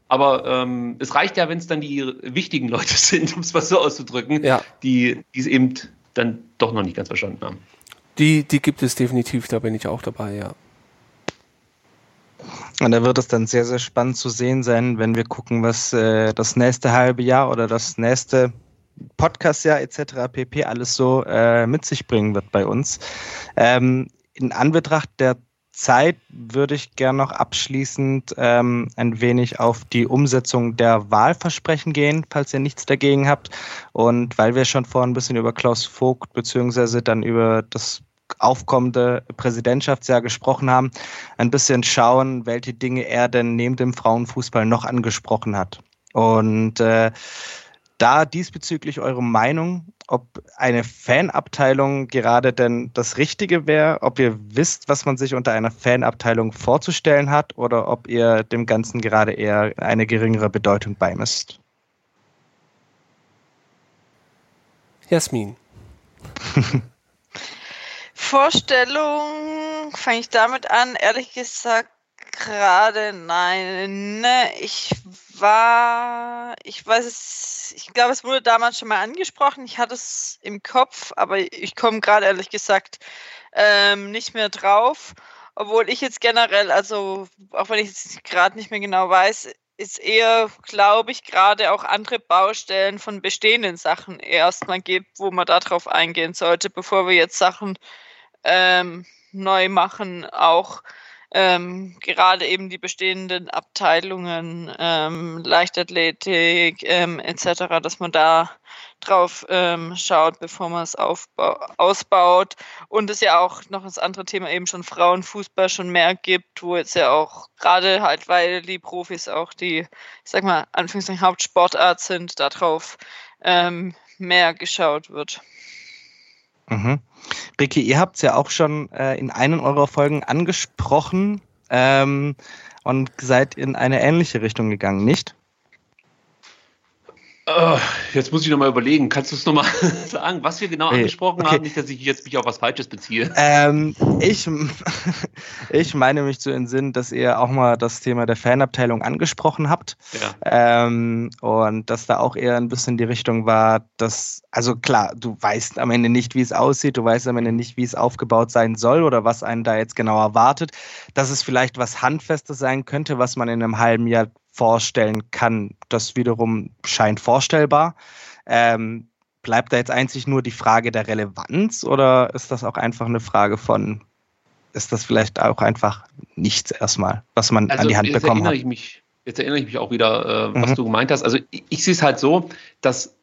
Aber ähm, es reicht ja, wenn es dann die wichtigen Leute sind, um es mal so auszudrücken, ja. die es eben dann doch noch nicht ganz verstanden haben. Die, die gibt es definitiv, da bin ich auch dabei, ja. Und da wird es dann sehr, sehr spannend zu sehen sein, wenn wir gucken, was äh, das nächste halbe Jahr oder das nächste Podcastjahr etc. pp. alles so äh, mit sich bringen wird bei uns. Ähm, in Anbetracht der Zeit würde ich gern noch abschließend ähm, ein wenig auf die Umsetzung der Wahlversprechen gehen, falls ihr nichts dagegen habt. Und weil wir schon vorhin ein bisschen über Klaus Vogt beziehungsweise dann über das aufkommende Präsidentschaftsjahr gesprochen haben, ein bisschen schauen, welche Dinge er denn neben dem Frauenfußball noch angesprochen hat. Und äh, da diesbezüglich eure Meinung, ob eine Fanabteilung gerade denn das Richtige wäre, ob ihr wisst, was man sich unter einer Fanabteilung vorzustellen hat oder ob ihr dem Ganzen gerade eher eine geringere Bedeutung beimisst. Jasmin. Vorstellung fange ich damit an, ehrlich gesagt gerade nein. Ne? Ich war, ich weiß es, ich glaube, es wurde damals schon mal angesprochen. Ich hatte es im Kopf, aber ich komme gerade ehrlich gesagt ähm, nicht mehr drauf. Obwohl ich jetzt generell, also auch wenn ich es gerade nicht mehr genau weiß, ist eher, glaube ich, gerade auch andere Baustellen von bestehenden Sachen erstmal gibt, wo man darauf eingehen sollte, bevor wir jetzt Sachen ähm, neu machen, auch ähm, gerade eben die bestehenden Abteilungen, ähm, Leichtathletik ähm, etc., dass man da drauf ähm, schaut, bevor man es ausbaut. Und es ja auch noch das andere Thema eben schon Frauenfußball schon mehr gibt, wo jetzt ja auch gerade halt, weil die Profis auch die, ich sag mal, Anführungszeichen Hauptsportart sind, darauf ähm, mehr geschaut wird. Mhm. Ricky, ihr habt es ja auch schon äh, in einer eurer Folgen angesprochen ähm, und seid in eine ähnliche Richtung gegangen, nicht? Jetzt muss ich nochmal überlegen. Kannst du es nochmal sagen, was wir genau angesprochen okay. haben? Nicht, dass ich jetzt mich auf was Falsches beziehe. Ähm, ich, ich meine mich zu entsinnen, dass ihr auch mal das Thema der Fanabteilung angesprochen habt. Ja. Ähm, und dass da auch eher ein bisschen die Richtung war, dass, also klar, du weißt am Ende nicht, wie es aussieht, du weißt am Ende nicht, wie es aufgebaut sein soll oder was einen da jetzt genau erwartet. Dass es vielleicht was Handfestes sein könnte, was man in einem halben Jahr vorstellen kann. Das wiederum scheint vorstellbar. Ähm, bleibt da jetzt einzig nur die Frage der Relevanz oder ist das auch einfach eine Frage von, ist das vielleicht auch einfach nichts erstmal, was man also an die Hand bekommen hat? Ich mich, jetzt erinnere ich mich auch wieder, äh, was mhm. du gemeint hast. Also ich, ich sehe es halt so, dass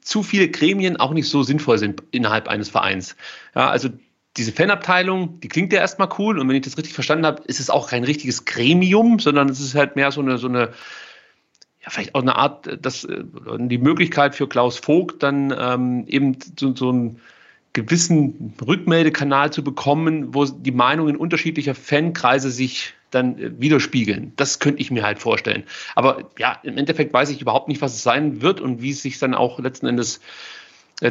zu viele Gremien auch nicht so sinnvoll sind innerhalb eines Vereins. Ja, also diese Fanabteilung, die klingt ja erstmal cool und wenn ich das richtig verstanden habe, ist es auch kein richtiges Gremium, sondern es ist halt mehr so eine, so eine ja, vielleicht auch eine Art, das, äh, die Möglichkeit für Klaus Vogt dann ähm, eben so, so einen gewissen Rückmeldekanal zu bekommen, wo die Meinungen unterschiedlicher Fankreise sich dann äh, widerspiegeln. Das könnte ich mir halt vorstellen. Aber ja, im Endeffekt weiß ich überhaupt nicht, was es sein wird und wie es sich dann auch letzten Endes äh,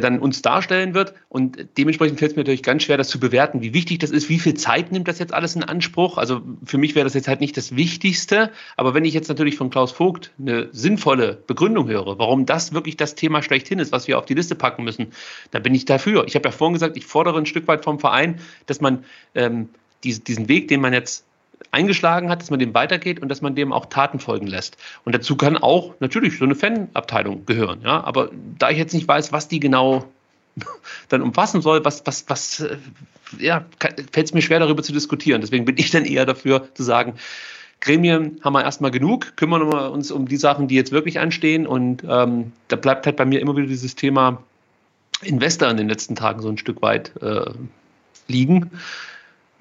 dann uns darstellen wird. Und dementsprechend fällt es mir natürlich ganz schwer, das zu bewerten, wie wichtig das ist, wie viel Zeit nimmt das jetzt alles in Anspruch. Also für mich wäre das jetzt halt nicht das Wichtigste. Aber wenn ich jetzt natürlich von Klaus Vogt eine sinnvolle Begründung höre, warum das wirklich das Thema schlechthin ist, was wir auf die Liste packen müssen, dann bin ich dafür. Ich habe ja vorhin gesagt, ich fordere ein Stück weit vom Verein, dass man ähm, diesen Weg, den man jetzt eingeschlagen hat, dass man dem weitergeht und dass man dem auch Taten folgen lässt. Und dazu kann auch natürlich so eine Fanabteilung gehören. Ja? Aber da ich jetzt nicht weiß, was die genau dann umfassen soll, was, was, was, äh, ja, fällt es mir schwer darüber zu diskutieren. Deswegen bin ich dann eher dafür zu sagen, Gremien haben wir erstmal genug, kümmern wir uns um die Sachen, die jetzt wirklich anstehen. Und ähm, da bleibt halt bei mir immer wieder dieses Thema Investor in den letzten Tagen so ein Stück weit äh, liegen.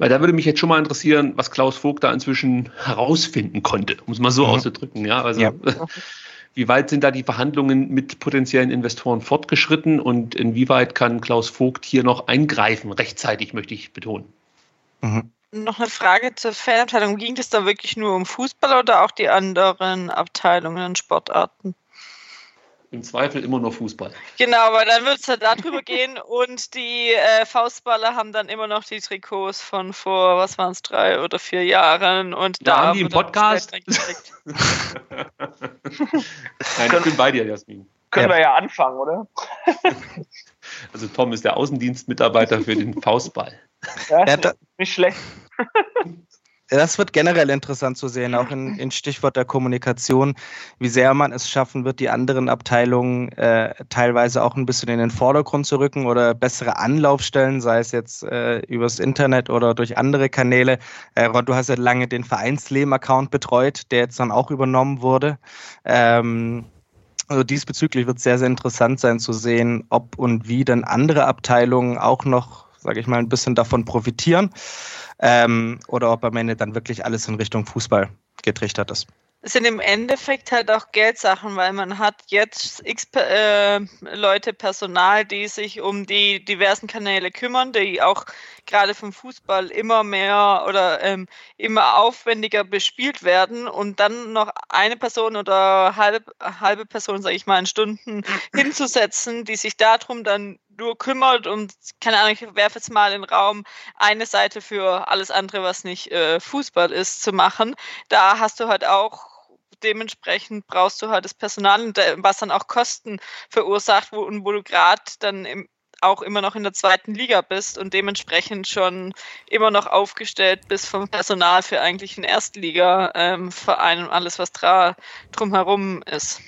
Weil da würde mich jetzt schon mal interessieren, was Klaus Vogt da inzwischen herausfinden konnte, um es mal so mhm. auszudrücken. Ja, also ja. wie weit sind da die Verhandlungen mit potenziellen Investoren fortgeschritten und inwieweit kann Klaus Vogt hier noch eingreifen, rechtzeitig möchte ich betonen. Mhm. Noch eine Frage zur Fanabteilung. Ging es da wirklich nur um Fußball oder auch die anderen Abteilungen und Sportarten? Im Zweifel immer nur Fußball. Genau, aber dann wird es halt darüber gehen und die äh, Faustballer haben dann immer noch die Trikots von vor, was waren es, drei oder vier Jahren und da, da haben die im Podcast. Nein, ich bin bei dir, Jasmin. Können ja. wir ja anfangen, oder? also Tom ist der Außendienstmitarbeiter für den Faustball. Ja, ja nicht schlecht. Das wird generell interessant zu sehen, auch in, in, Stichwort der Kommunikation, wie sehr man es schaffen wird, die anderen Abteilungen äh, teilweise auch ein bisschen in den Vordergrund zu rücken oder bessere Anlaufstellen, sei es jetzt äh, übers Internet oder durch andere Kanäle. Äh, Ron, du hast ja lange den Vereinsleben-Account betreut, der jetzt dann auch übernommen wurde. Ähm, also diesbezüglich wird es sehr, sehr interessant sein zu sehen, ob und wie dann andere Abteilungen auch noch, sage ich mal, ein bisschen davon profitieren ähm, oder ob am Ende dann wirklich alles in Richtung Fußball getrichtert ist. Es sind im Endeffekt halt auch Geldsachen, weil man hat jetzt x äh, Leute Personal, die sich um die diversen Kanäle kümmern, die auch gerade vom Fußball immer mehr oder ähm, immer aufwendiger bespielt werden und dann noch eine Person oder halb, halbe Person, sage ich mal, in Stunden hinzusetzen, die sich darum dann nur kümmert und keine Ahnung, ich werfe jetzt mal in den Raum, eine Seite für alles andere, was nicht äh, Fußball ist, zu machen. Da hast du halt auch dementsprechend brauchst du halt das Personal, was dann auch Kosten verursacht, wo, und wo du gerade dann im, auch immer noch in der zweiten Liga bist und dementsprechend schon immer noch aufgestellt bist vom Personal für eigentlich einen Erstliga-Verein ähm, und alles, was drumherum ist.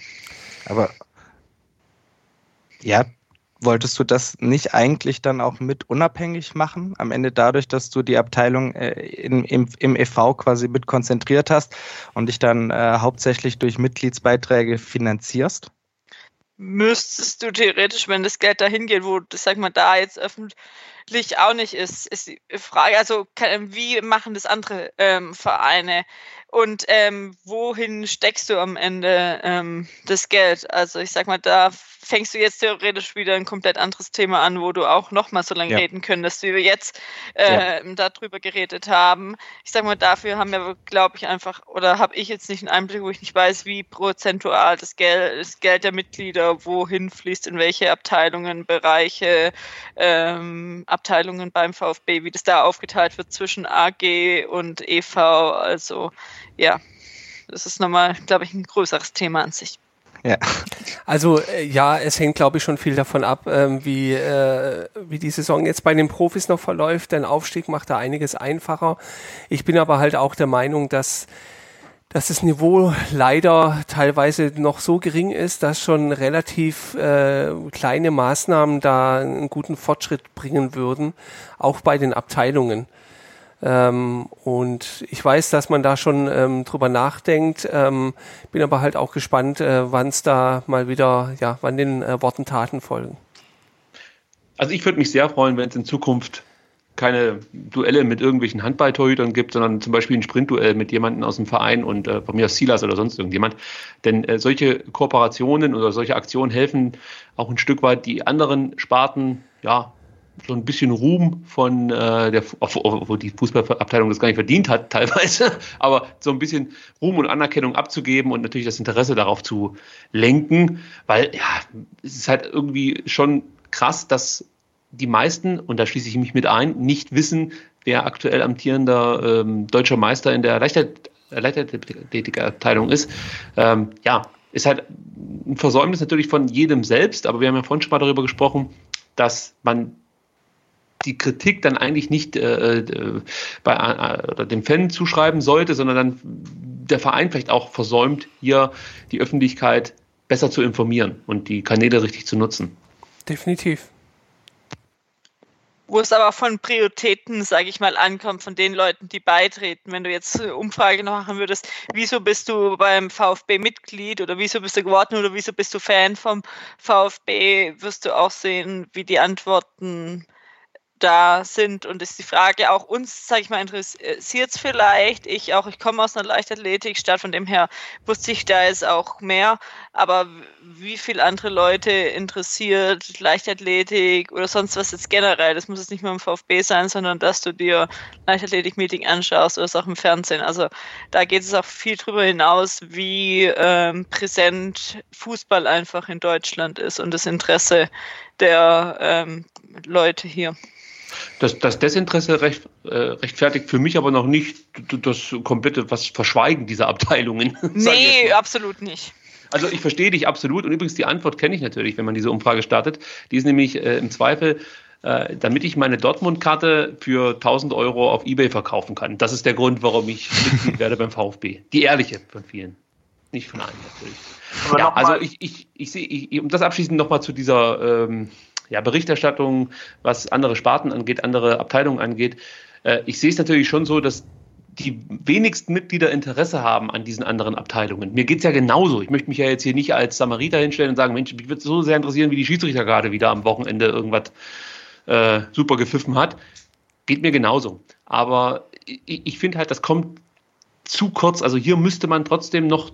Aber ja, wolltest du das nicht eigentlich dann auch mit unabhängig machen? Am Ende dadurch, dass du die Abteilung äh, in, im, im EV quasi mit konzentriert hast und dich dann äh, hauptsächlich durch Mitgliedsbeiträge finanzierst? Müsstest du theoretisch, wenn das Geld dahin geht, wo, sag mal, da jetzt öffentlich auch nicht ist, ist die Frage, also wie machen das andere ähm, Vereine? Und ähm, wohin steckst du am Ende ähm, das Geld? Also ich sag mal, da fängst du jetzt theoretisch wieder ein komplett anderes Thema an, wo du auch noch mal so lange ja. reden könntest, wie wir jetzt äh, ja. darüber geredet haben. Ich sag mal, dafür haben wir, glaube ich, einfach, oder habe ich jetzt nicht einen Einblick, wo ich nicht weiß, wie prozentual das Geld, das Geld der Mitglieder wohin fließt, in welche Abteilungen, Bereiche, ähm, Abteilungen beim VfB, wie das da aufgeteilt wird zwischen AG und EV. Also ja, das ist nochmal, glaube ich, ein größeres Thema an sich. Ja. Also äh, ja, es hängt, glaube ich, schon viel davon ab, ähm, wie, äh, wie die Saison jetzt bei den Profis noch verläuft. Denn Aufstieg macht da einiges einfacher. Ich bin aber halt auch der Meinung, dass dass das Niveau leider teilweise noch so gering ist, dass schon relativ äh, kleine Maßnahmen da einen guten Fortschritt bringen würden, auch bei den Abteilungen. Ähm, und ich weiß, dass man da schon ähm, drüber nachdenkt, ähm, bin aber halt auch gespannt, äh, wann es da mal wieder, ja, wann den äh, Worten Taten folgen. Also ich würde mich sehr freuen, wenn es in Zukunft keine Duelle mit irgendwelchen Handballtorhütern gibt, sondern zum Beispiel ein Sprintduell mit jemandem aus dem Verein und äh, von mir aus Silas oder sonst irgendjemand. Denn äh, solche Kooperationen oder solche Aktionen helfen auch ein Stück weit die anderen Sparten, ja, so ein bisschen Ruhm von äh, der, wo die Fußballabteilung das gar nicht verdient hat, teilweise, aber so ein bisschen Ruhm und Anerkennung abzugeben und natürlich das Interesse darauf zu lenken, weil ja, es ist halt irgendwie schon krass, dass die meisten, und da schließe ich mich mit ein, nicht wissen, wer aktuell amtierender ähm, deutscher Meister in der Leichtathletikabteilung ist. Ähm, ja, ist halt ein Versäumnis natürlich von jedem selbst, aber wir haben ja vorhin schon mal darüber gesprochen, dass man die Kritik dann eigentlich nicht äh, äh bei äh, dem Fan zuschreiben sollte, sondern dann der Verein vielleicht auch versäumt, hier die Öffentlichkeit besser zu informieren und die Kanäle richtig zu nutzen. Definitiv wo es aber von Prioritäten, sage ich mal, ankommt, von den Leuten, die beitreten. Wenn du jetzt eine Umfrage machen würdest, wieso bist du beim VfB Mitglied oder wieso bist du geworden oder wieso bist du Fan vom VfB, wirst du auch sehen, wie die Antworten da sind. Und ist die Frage auch uns, sage ich mal, interessiert es vielleicht. Ich auch, ich komme aus einer Leichtathletikstadt, von dem her wusste ich da ist auch mehr. Aber wie viele andere Leute interessiert Leichtathletik oder sonst was jetzt generell? Das muss jetzt nicht nur im VfB sein, sondern dass du dir Leichtathletik-Meeting anschaust oder auch im Fernsehen. Also da geht es auch viel drüber hinaus, wie ähm, präsent Fußball einfach in Deutschland ist und das Interesse der ähm, Leute hier. Das, das Desinteresse recht, äh, rechtfertigt für mich aber noch nicht das komplette was Verschweigen dieser Abteilungen. Nee, absolut nicht. Also ich verstehe dich absolut und übrigens die Antwort kenne ich natürlich, wenn man diese Umfrage startet. Die ist nämlich äh, im Zweifel, äh, damit ich meine Dortmund-Karte für 1000 Euro auf Ebay verkaufen kann. Das ist der Grund, warum ich Mitglied werde beim VfB. Die ehrliche von vielen. Nicht von allen natürlich. ja, also ich, ich, ich sehe, um das abschließend nochmal zu dieser ähm, ja, Berichterstattung, was andere Sparten angeht, andere Abteilungen angeht. Äh, ich sehe es natürlich schon so, dass die wenigsten Mitglieder Interesse haben an diesen anderen Abteilungen. Mir geht es ja genauso. Ich möchte mich ja jetzt hier nicht als Samariter hinstellen und sagen, Mensch, mich würde so sehr interessieren, wie die Schiedsrichter gerade wieder am Wochenende irgendwas äh, super gepfiffen hat. Geht mir genauso. Aber ich, ich finde halt, das kommt zu kurz. Also hier müsste man trotzdem noch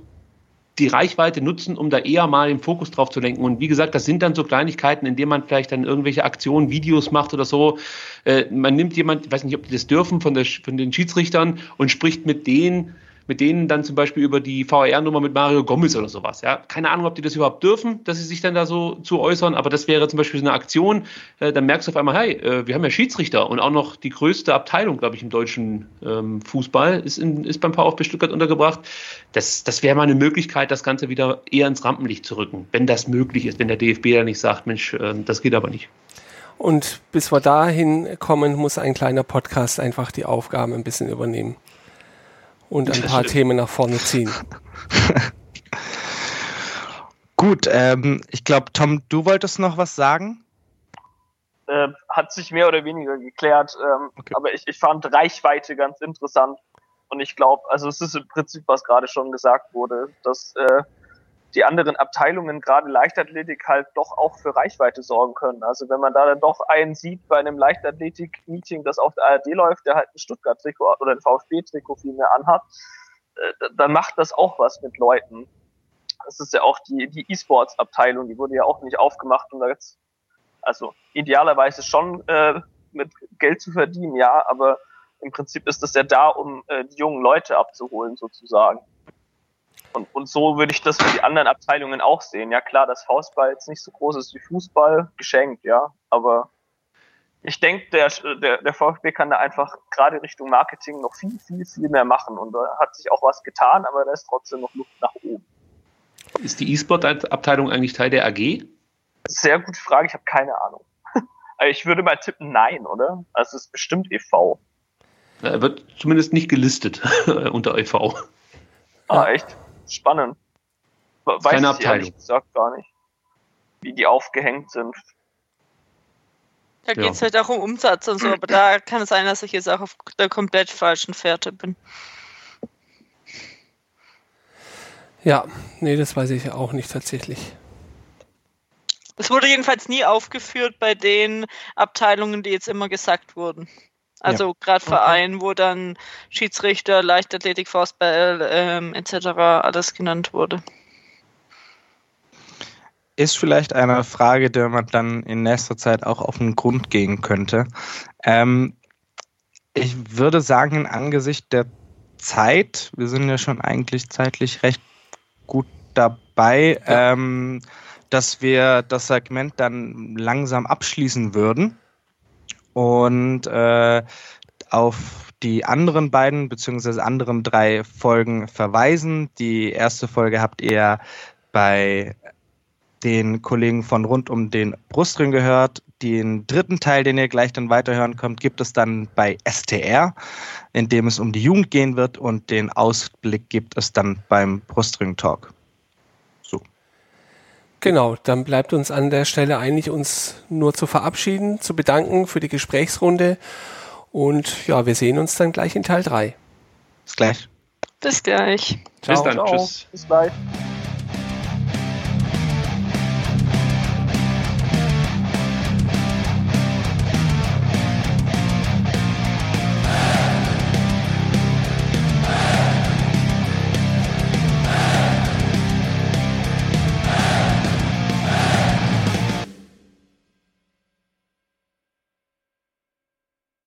die Reichweite nutzen, um da eher mal den Fokus drauf zu lenken. Und wie gesagt, das sind dann so Kleinigkeiten, indem man vielleicht dann irgendwelche Aktionen, Videos macht oder so. Äh, man nimmt jemand, ich weiß nicht, ob die das dürfen, von, der, von den Schiedsrichtern und spricht mit denen mit denen dann zum Beispiel über die VR-Nummer mit Mario Gomez oder sowas. Ja, keine Ahnung, ob die das überhaupt dürfen, dass sie sich dann da so zu äußern, aber das wäre zum Beispiel so eine Aktion. Äh, dann merkst du auf einmal, hey, äh, wir haben ja Schiedsrichter und auch noch die größte Abteilung, glaube ich, im deutschen ähm, Fußball ist, in, ist beim VfB Stuttgart untergebracht. Das, das wäre mal eine Möglichkeit, das Ganze wieder eher ins Rampenlicht zu rücken, wenn das möglich ist, wenn der DFB da nicht sagt, Mensch, äh, das geht aber nicht. Und bis wir dahin kommen, muss ein kleiner Podcast einfach die Aufgaben ein bisschen übernehmen und ein paar Themen nach vorne ziehen. Gut, ähm, ich glaube, Tom, du wolltest noch was sagen? Äh, hat sich mehr oder weniger geklärt, ähm, okay. aber ich, ich fand Reichweite ganz interessant. Und ich glaube, also es ist im Prinzip, was gerade schon gesagt wurde, dass äh, die anderen Abteilungen, gerade Leichtathletik, halt doch auch für Reichweite sorgen können. Also wenn man da dann doch einen sieht bei einem Leichtathletik-Meeting, das auf der ARD läuft, der halt ein Stuttgart-Trikot oder ein VfB-Trikot viel mehr anhat, äh, dann macht das auch was mit Leuten. Das ist ja auch die, die E-Sports-Abteilung, die wurde ja auch nicht aufgemacht, um da jetzt, also idealerweise schon äh, mit Geld zu verdienen, ja, aber im Prinzip ist das ja da, um äh, die jungen Leute abzuholen, sozusagen. Und, und so würde ich das für die anderen Abteilungen auch sehen. Ja klar, dass Faustball jetzt nicht so groß ist wie Fußball, geschenkt, ja. Aber ich denke, der, der, der VfB kann da einfach gerade Richtung Marketing noch viel, viel, viel mehr machen. Und da hat sich auch was getan, aber da ist trotzdem noch Luft nach oben. Ist die E-Sport-Abteilung eigentlich Teil der AG? Sehr gute Frage, ich habe keine Ahnung. ich würde mal tippen, nein, oder? Also es ist bestimmt e.V. Er wird zumindest nicht gelistet unter e.V. Ah, echt? Spannend. Weiß Keine Abteilung. Ich gesagt gar nicht, wie die aufgehängt sind. Da geht es halt auch um Umsatz und so, aber da kann es sein, dass ich jetzt auch auf der komplett falschen Fährte bin. Ja, nee, das weiß ich auch nicht tatsächlich. Es wurde jedenfalls nie aufgeführt bei den Abteilungen, die jetzt immer gesagt wurden. Also ja. gerade Verein, okay. wo dann Schiedsrichter, Leichtathletik, Faustball ähm, etc. alles genannt wurde ist vielleicht eine Frage, der man dann in nächster Zeit auch auf den Grund gehen könnte. Ähm, ich würde sagen, angesichts der Zeit, wir sind ja schon eigentlich zeitlich recht gut dabei, ja. ähm, dass wir das Segment dann langsam abschließen würden und äh, auf die anderen beiden beziehungsweise anderen drei Folgen verweisen. Die erste Folge habt ihr bei den Kollegen von rund um den Brustring gehört. Den dritten Teil, den ihr gleich dann weiterhören könnt, gibt es dann bei STR, in dem es um die Jugend gehen wird und den Ausblick gibt es dann beim Brustring Talk. Genau, dann bleibt uns an der Stelle eigentlich uns nur zu verabschieden, zu bedanken für die Gesprächsrunde und ja, wir sehen uns dann gleich in Teil 3. Bis gleich. Bis gleich. Ciao. Bis dann. Ciao. Tschüss. Bis gleich.